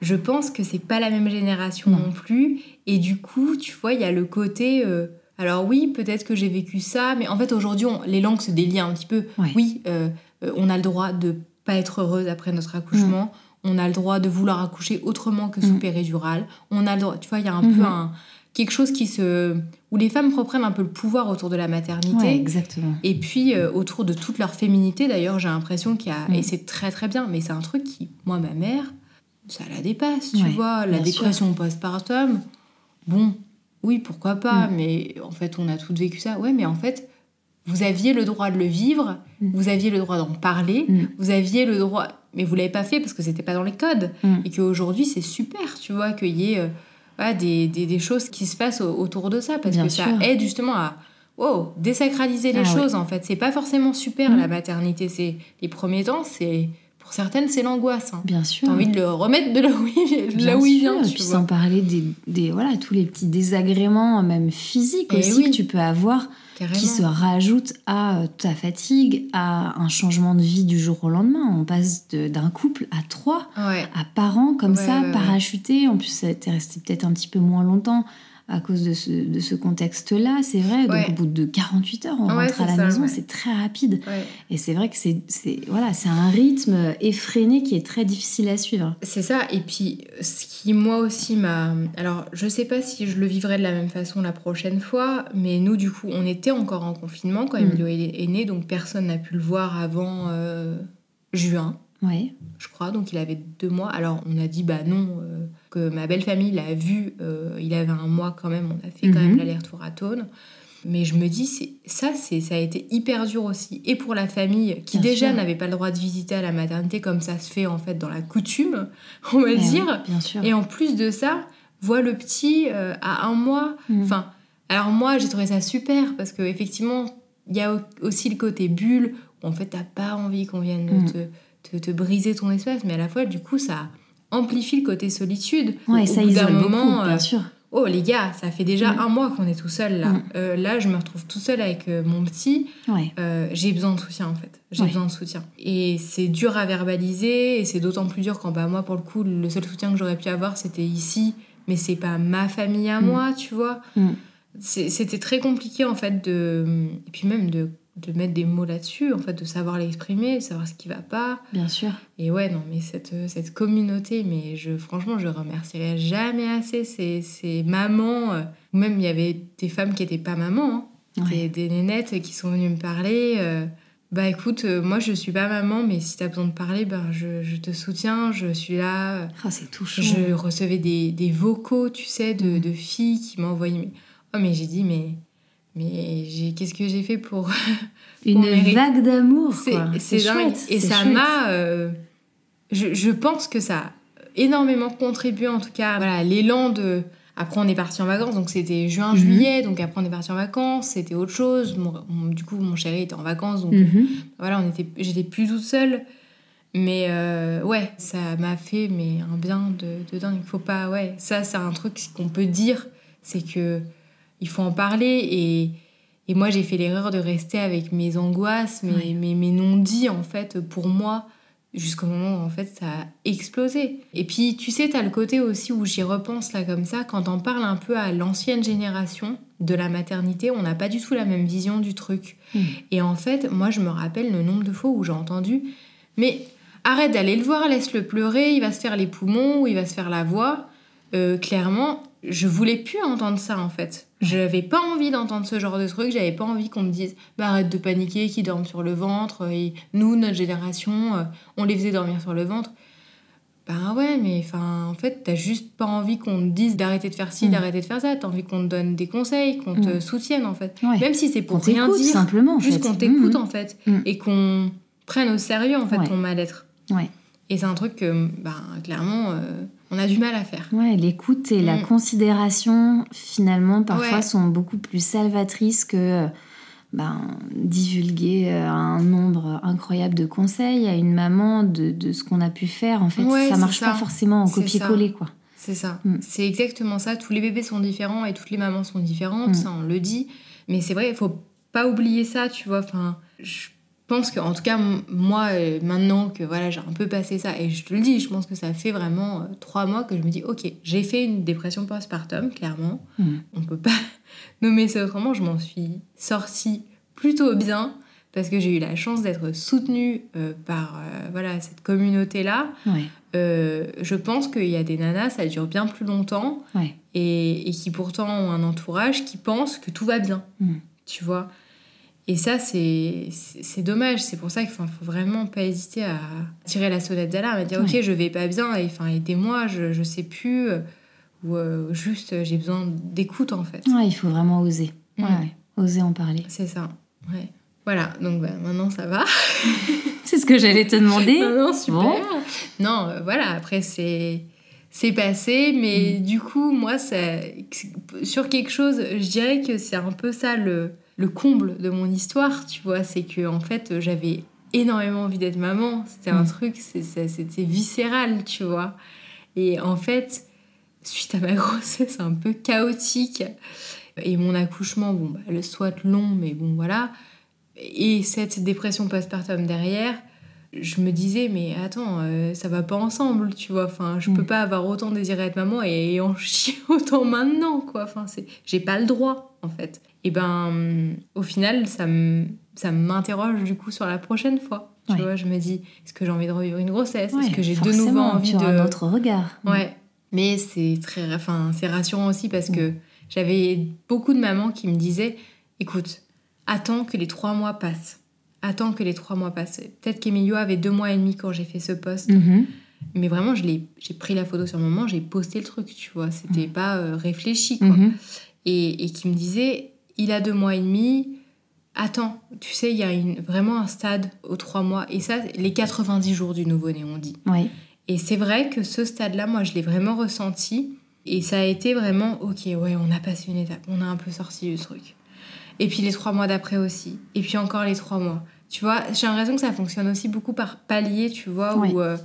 Je pense que c'est pas la même génération non, plus. Et du coup, tu vois, il y a le côté. Euh, alors oui, peut-être que j'ai vécu ça, mais en fait aujourd'hui, les langues se délient un petit peu. Oui, euh, euh, on a le droit de être heureuse après notre accouchement. Mm. On a le droit de vouloir accoucher autrement que sous mm. péridurale. On a le droit, tu vois, il y a un peu mm-hmm. un, quelque chose qui se où les femmes reprennent un peu le pouvoir autour de la maternité. exactement. Et puis euh, autour de toute leur féminité. D'ailleurs, j'ai l'impression qu'il y a mm. et c'est très très bien, mais c'est un truc qui, moi, ma mère, ça la dépasse, tu vois, la dépression postpartum. Bon, oui, pourquoi pas, mais en fait, on a toutes vécu ça. Ouais, mais en fait, vous aviez le droit de le vivre, vous aviez le droit d'en parler, vous aviez le droit, mais vous l'avez pas fait parce que c'était pas dans les codes, et qu'aujourd'hui, c'est super, tu vois, qu'il y ait euh, des, des, des, choses qui se fassent autour de ça, parce que ça aide justement à oh, désacraliser les ah choses, en fait. C'est pas forcément super, la maternité. C'est Les premiers temps, c'est pour certaines, c'est l'angoisse. Hein. Bien sûr. T'as envie de le remettre de là où il, là où il vient. Et puis sans parler des, des, voilà, tous les petits désagréments, même physiques eh aussi, que tu peux avoir, qui se rajoutent à euh, ta fatigue, à un changement de vie du jour au lendemain. On passe d'un couple à trois, à parents comme ça, parachutés. En plus, t'es resté peut-être un petit peu moins longtemps à cause de ce, de ce contexte-là, c'est vrai. Donc au bout de 48 heures, on rentre à la maison, c'est très rapide. Et c'est vrai que c'est voilà, c'est un rythme effréné qui est très difficile à suivre. C'est ça. Et puis, ce qui moi aussi m'a... Alors, je sais pas si je le vivrai de la même façon la prochaine fois, mais nous, du coup, on était encore en confinement quand mm. Emilio est, né, donc personne n'a pu le voir avant euh, juin. Oui. Je crois, donc il avait deux mois. Alors, on a dit, bah non... Euh, que ma belle famille l'a vu, euh, il avait un mois quand même, on a fait quand même mhm. l'aller-retour à Tône. Mais je me dis, ça, ça a été hyper dur aussi. Et pour la famille, qui déjà n'avait pas le droit de visiter à la maternité, comme ça se fait en fait dans la coutume, on va eh dire. bien sûr. Et en plus de ça, voit le petit euh, à un mois. Mhm. Enfin, alors moi, j'ai trouvé ça super, parce qu'effectivement, il y a aussi le côté bulle, où en fait, t'as pas envie qu'on vienne mhm. te, te, te, briser ton espace, mais à la fois, du coup, ça amplifie le côté solitude. Ouais, ça isole moment, bien euh, sûr. Oh les gars, ça fait déjà mm. un mois qu'on est tout seul là. Mm. Euh, là, je me retrouve tout seul avec euh, mon petit. j'ai besoin de soutien en fait. J'ai besoin de soutien. Et c'est dur à verbaliser et c'est d'autant plus dur quand bah moi pour le coup le seul soutien que j'aurais pu avoir c'était ici, mais c'est pas ma famille à mm. moi, tu vois. C'était très compliqué en fait de et puis même de de mettre des mots là-dessus, en fait, de savoir l'exprimer, de savoir ce qui va pas. Bien sûr. Et ouais, non, mais cette, cette communauté, mais je, franchement, je remercierai jamais assez ces, ces mamans. Euh, même il y avait des femmes qui n'étaient pas mamans, hein, des, des, nénettes qui sont venues me parler. Euh, bah écoute, euh, moi je suis pas maman, mais si tu as besoin de parler, ben je, je, te soutiens, je suis là. Ah, c'est touchant. Je recevais des, des, vocaux, tu sais, de, mm. de filles qui m'envoyaient. Oh, mais j'ai dit, mais mais qu'est-ce que j'ai fait pour une vague d'amour c'est dingue. et ça m'a euh, je, je, pense que ça a énormément contribué en tout cas voilà l'élan de après on est parti en vacances donc c'était juin mhm. juillet donc après on est parti en vacances c'était autre chose. Du coup mon chéri était en vacances donc mhm. voilà on était j'étais plus toute seule. Mais euh, ouais ça m'a fait mais un bien de, de dingue. Il faut pas ouais ça c'est un truc qu'on peut dire c'est que il faut en parler. Et, et moi, j'ai fait l'erreur de rester avec mes angoisses, mes, mes, non-dits, en fait, pour moi, jusqu'au moment où, en fait, ça a explosé. Et puis, tu sais, tu as le côté aussi où j'y repense, là, comme ça, quand on parle un peu à l'ancienne génération de la maternité, on n'a pas du tout la même vision du truc. Hmm. Et en fait, moi, je me rappelle le nombre de fois où j'ai entendu, mais arrête d'aller le voir, laisse-le pleurer, il va se faire les poumons ou il va se faire la voix. Euh, clairement, je voulais plus entendre ça en fait. Je n'avais pas envie d'entendre ce genre de truc, j'avais pas envie qu'on me dise bah, arrête de paniquer, qui dorment sur le ventre. Et nous, notre génération, euh, on les faisait dormir sur le ventre. Ben ouais, mais enfin, en fait, t'as juste pas envie qu'on te dise d'arrêter de faire ci, mm. d'arrêter de faire ça. T'as envie qu'on te donne des conseils, qu'on te mm. soutienne en fait. Même si c'est pour rien dire. simplement. Juste qu'on t'écoute mm. en fait. Et qu'on prenne au sérieux en fait ton mal-être. Ouais. Et c'est un truc que, ben, clairement. Euh, on a du mal à faire. Ouais, l'écoute et la mm. considération, finalement, parfois sont beaucoup plus salvatrices que ben, divulguer euh, un nombre incroyable de conseils à une maman de, de ce qu'on a pu faire. En fait, ça marche pas forcément en copier-coller, quoi. C'est ça. Mm. C'est exactement ça. Tous les bébés sont différents et toutes les mamans sont différentes, mm. ça on le dit. Mais c'est vrai, il faut pas oublier ça, tu vois. Enfin, je pense que, en tout cas, moi, euh, maintenant que voilà, j'ai un peu passé ça, et je te le dis, je pense que ça fait vraiment euh, trois mois que je me dis, ok, j'ai fait une dépression postpartum, clairement. Hmm. On peut pas nommer ça autrement. Je m'en suis sortie plutôt bien parce que j'ai eu la chance d'être soutenue euh, par voilà cette communauté là. je pense qu'il y a des nanas, ça dure bien plus longtemps et, et, qui pourtant ont un entourage qui pense que tout va bien. Hmm. Tu vois? Et ça, c'est dommage. C'est pour ça qu'il faut, faut, vraiment pas hésiter à tirer la sonnette d'alarme, à dire Ok, je vais pas bien, et enfin, aidez-moi, je, je sais plus. ou euh, juste j'ai besoin d'écoute en fait. Ouais, il faut vraiment oser. Mm. Ouais, ouais, oser en parler. C'est ça. Ouais. Voilà, donc bah, maintenant ça va. C'est ce que j'allais te demander. non, super. Bon. Non, euh, voilà, après c'est c'est passé, mais Mm. du coup, moi, ça, sur quelque chose, je dirais que c'est un peu ça le, le comble de mon histoire, tu vois, c'est que en fait, j'avais énormément envie d'être maman. C'était un Mm. truc, c'était viscéral, tu vois. Et en fait, suite à ma grossesse un peu chaotique et mon accouchement, bon, bah, le soit long, mais bon, voilà, et cette dépression postpartum derrière, je me disais, mais attends, euh, ça va pas ensemble, tu vois. Enfin, je Mm. peux pas avoir autant désiré être maman et en chier autant maintenant, quoi. Enfin, c'est, j'ai pas le droit, en fait. Et ben, hum, au final, ça me, ça m'interroge du coup sur la prochaine fois. Tu Ouais. vois, je me dis, est-ce que j'ai envie de revivre une grossesse? Ouais, Est-ce que j'ai de nouveau envie tu de. un autre regard. Ouais, mais c'est très, enfin, c'est rassurant aussi parce que j'avais beaucoup de mamans qui me disaient, écoute, attends que les trois mois passent. Attends que les trois mois passent. Peut-être qu'Emilio avait deux mois et demi quand j'ai fait ce post, Mhm. mais vraiment, je l'ai, j'ai pris la photo sur le moment, j'ai posté le truc, tu vois. C'était pas euh, réfléchi, quoi. Mhm. Et, et qui me disait, il a deux mois et demi. Attends, tu sais, il y a une, vraiment un stade aux trois mois. Et ça, les 90 jours du nouveau-né, on dit. Et c'est vrai que ce stade-là, moi, je l'ai vraiment ressenti. Et ça a été vraiment, ok, ouais, on a passé une étape, on a un peu sorti du truc. Et puis les trois mois d'après aussi. Et puis encore les trois mois. Tu vois, j'ai l'impression que ça fonctionne aussi beaucoup par palier, tu vois, Ouais. où, euh,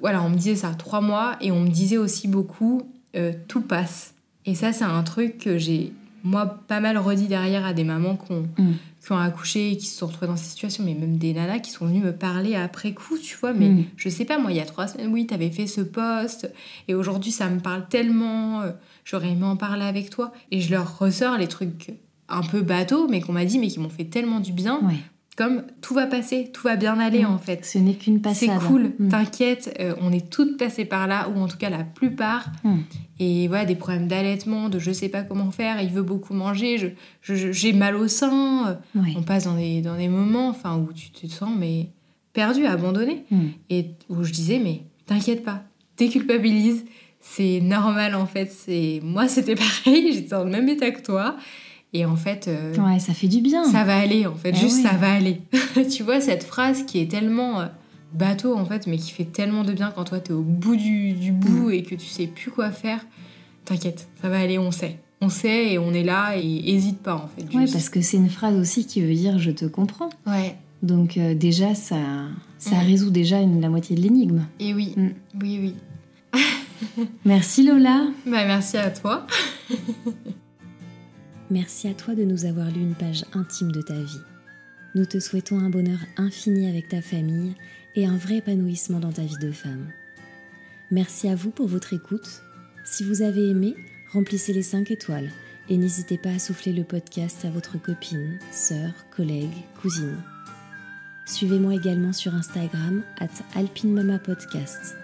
voilà, on me disait ça, trois mois, et on me disait aussi beaucoup, euh, tout passe. Et ça, c'est un truc que j'ai, moi, pas mal redit derrière à des mamans qui ont, Mm. qui ont accouché et qui se sont retrouvées dans cette situation, mais même des nanas qui sont venues me parler après coup, tu vois, mais Mm. je sais pas, moi, il y a trois semaines, oui, t'avais fait ce post, et aujourd'hui, ça me parle tellement, euh, j'aurais aimé en parler avec toi. Et je leur ressors les trucs un peu bateaux, mais qu'on m'a dit, mais qui m'ont fait tellement du bien, Ouais. comme tout va passer, tout va bien aller, en fait. Ce n'est qu'une C'est passade. cool, Mm. t'inquiète, euh, on est toutes passées par là, ou en tout cas la plupart. Mm. Et voilà, des problèmes d'allaitement, de je sais pas comment faire, il veut beaucoup manger, je, je- j'ai mal au sein. euh. On passe dans des, dans des moments enfin, où tu te sens mais perdu, abandonné. Mm. Et où je disais, mais t'inquiète pas, déculpabilise, c'est normal en fait. C'est Moi, c'était pareil, j'étais dans le même état que toi. Et en fait, euh, Ouais, ça fait du bien. ça va aller, en fait, Eh juste ça va aller. tu vois, cette phrase qui est tellement euh, bateau en fait, mais qui fait tellement de bien quand toi t'es au bout du, du bout et que tu sais plus quoi faire. T'inquiète, ça va aller, on sait. On sait et on est là et hésite pas en fait. Ouais, juste. parce que c'est une phrase aussi qui veut dire je te comprends. Ouais, Donc euh, déjà, ça, ça Mm. résout déjà une, la moitié de l'énigme. et oui, Mm. oui, oui. Merci Lola. Bah, merci à toi. Merci à toi de nous avoir lu une page intime de ta vie. Nous te souhaitons un bonheur infini avec ta famille et un vrai épanouissement dans ta vie de femme. Merci à vous pour votre écoute. Si vous avez aimé, remplissez les 5 étoiles et n'hésitez pas à souffler le podcast à votre copine, sœur, collègue, cousine. Suivez-moi également sur Instagram at alpinemamapodcast.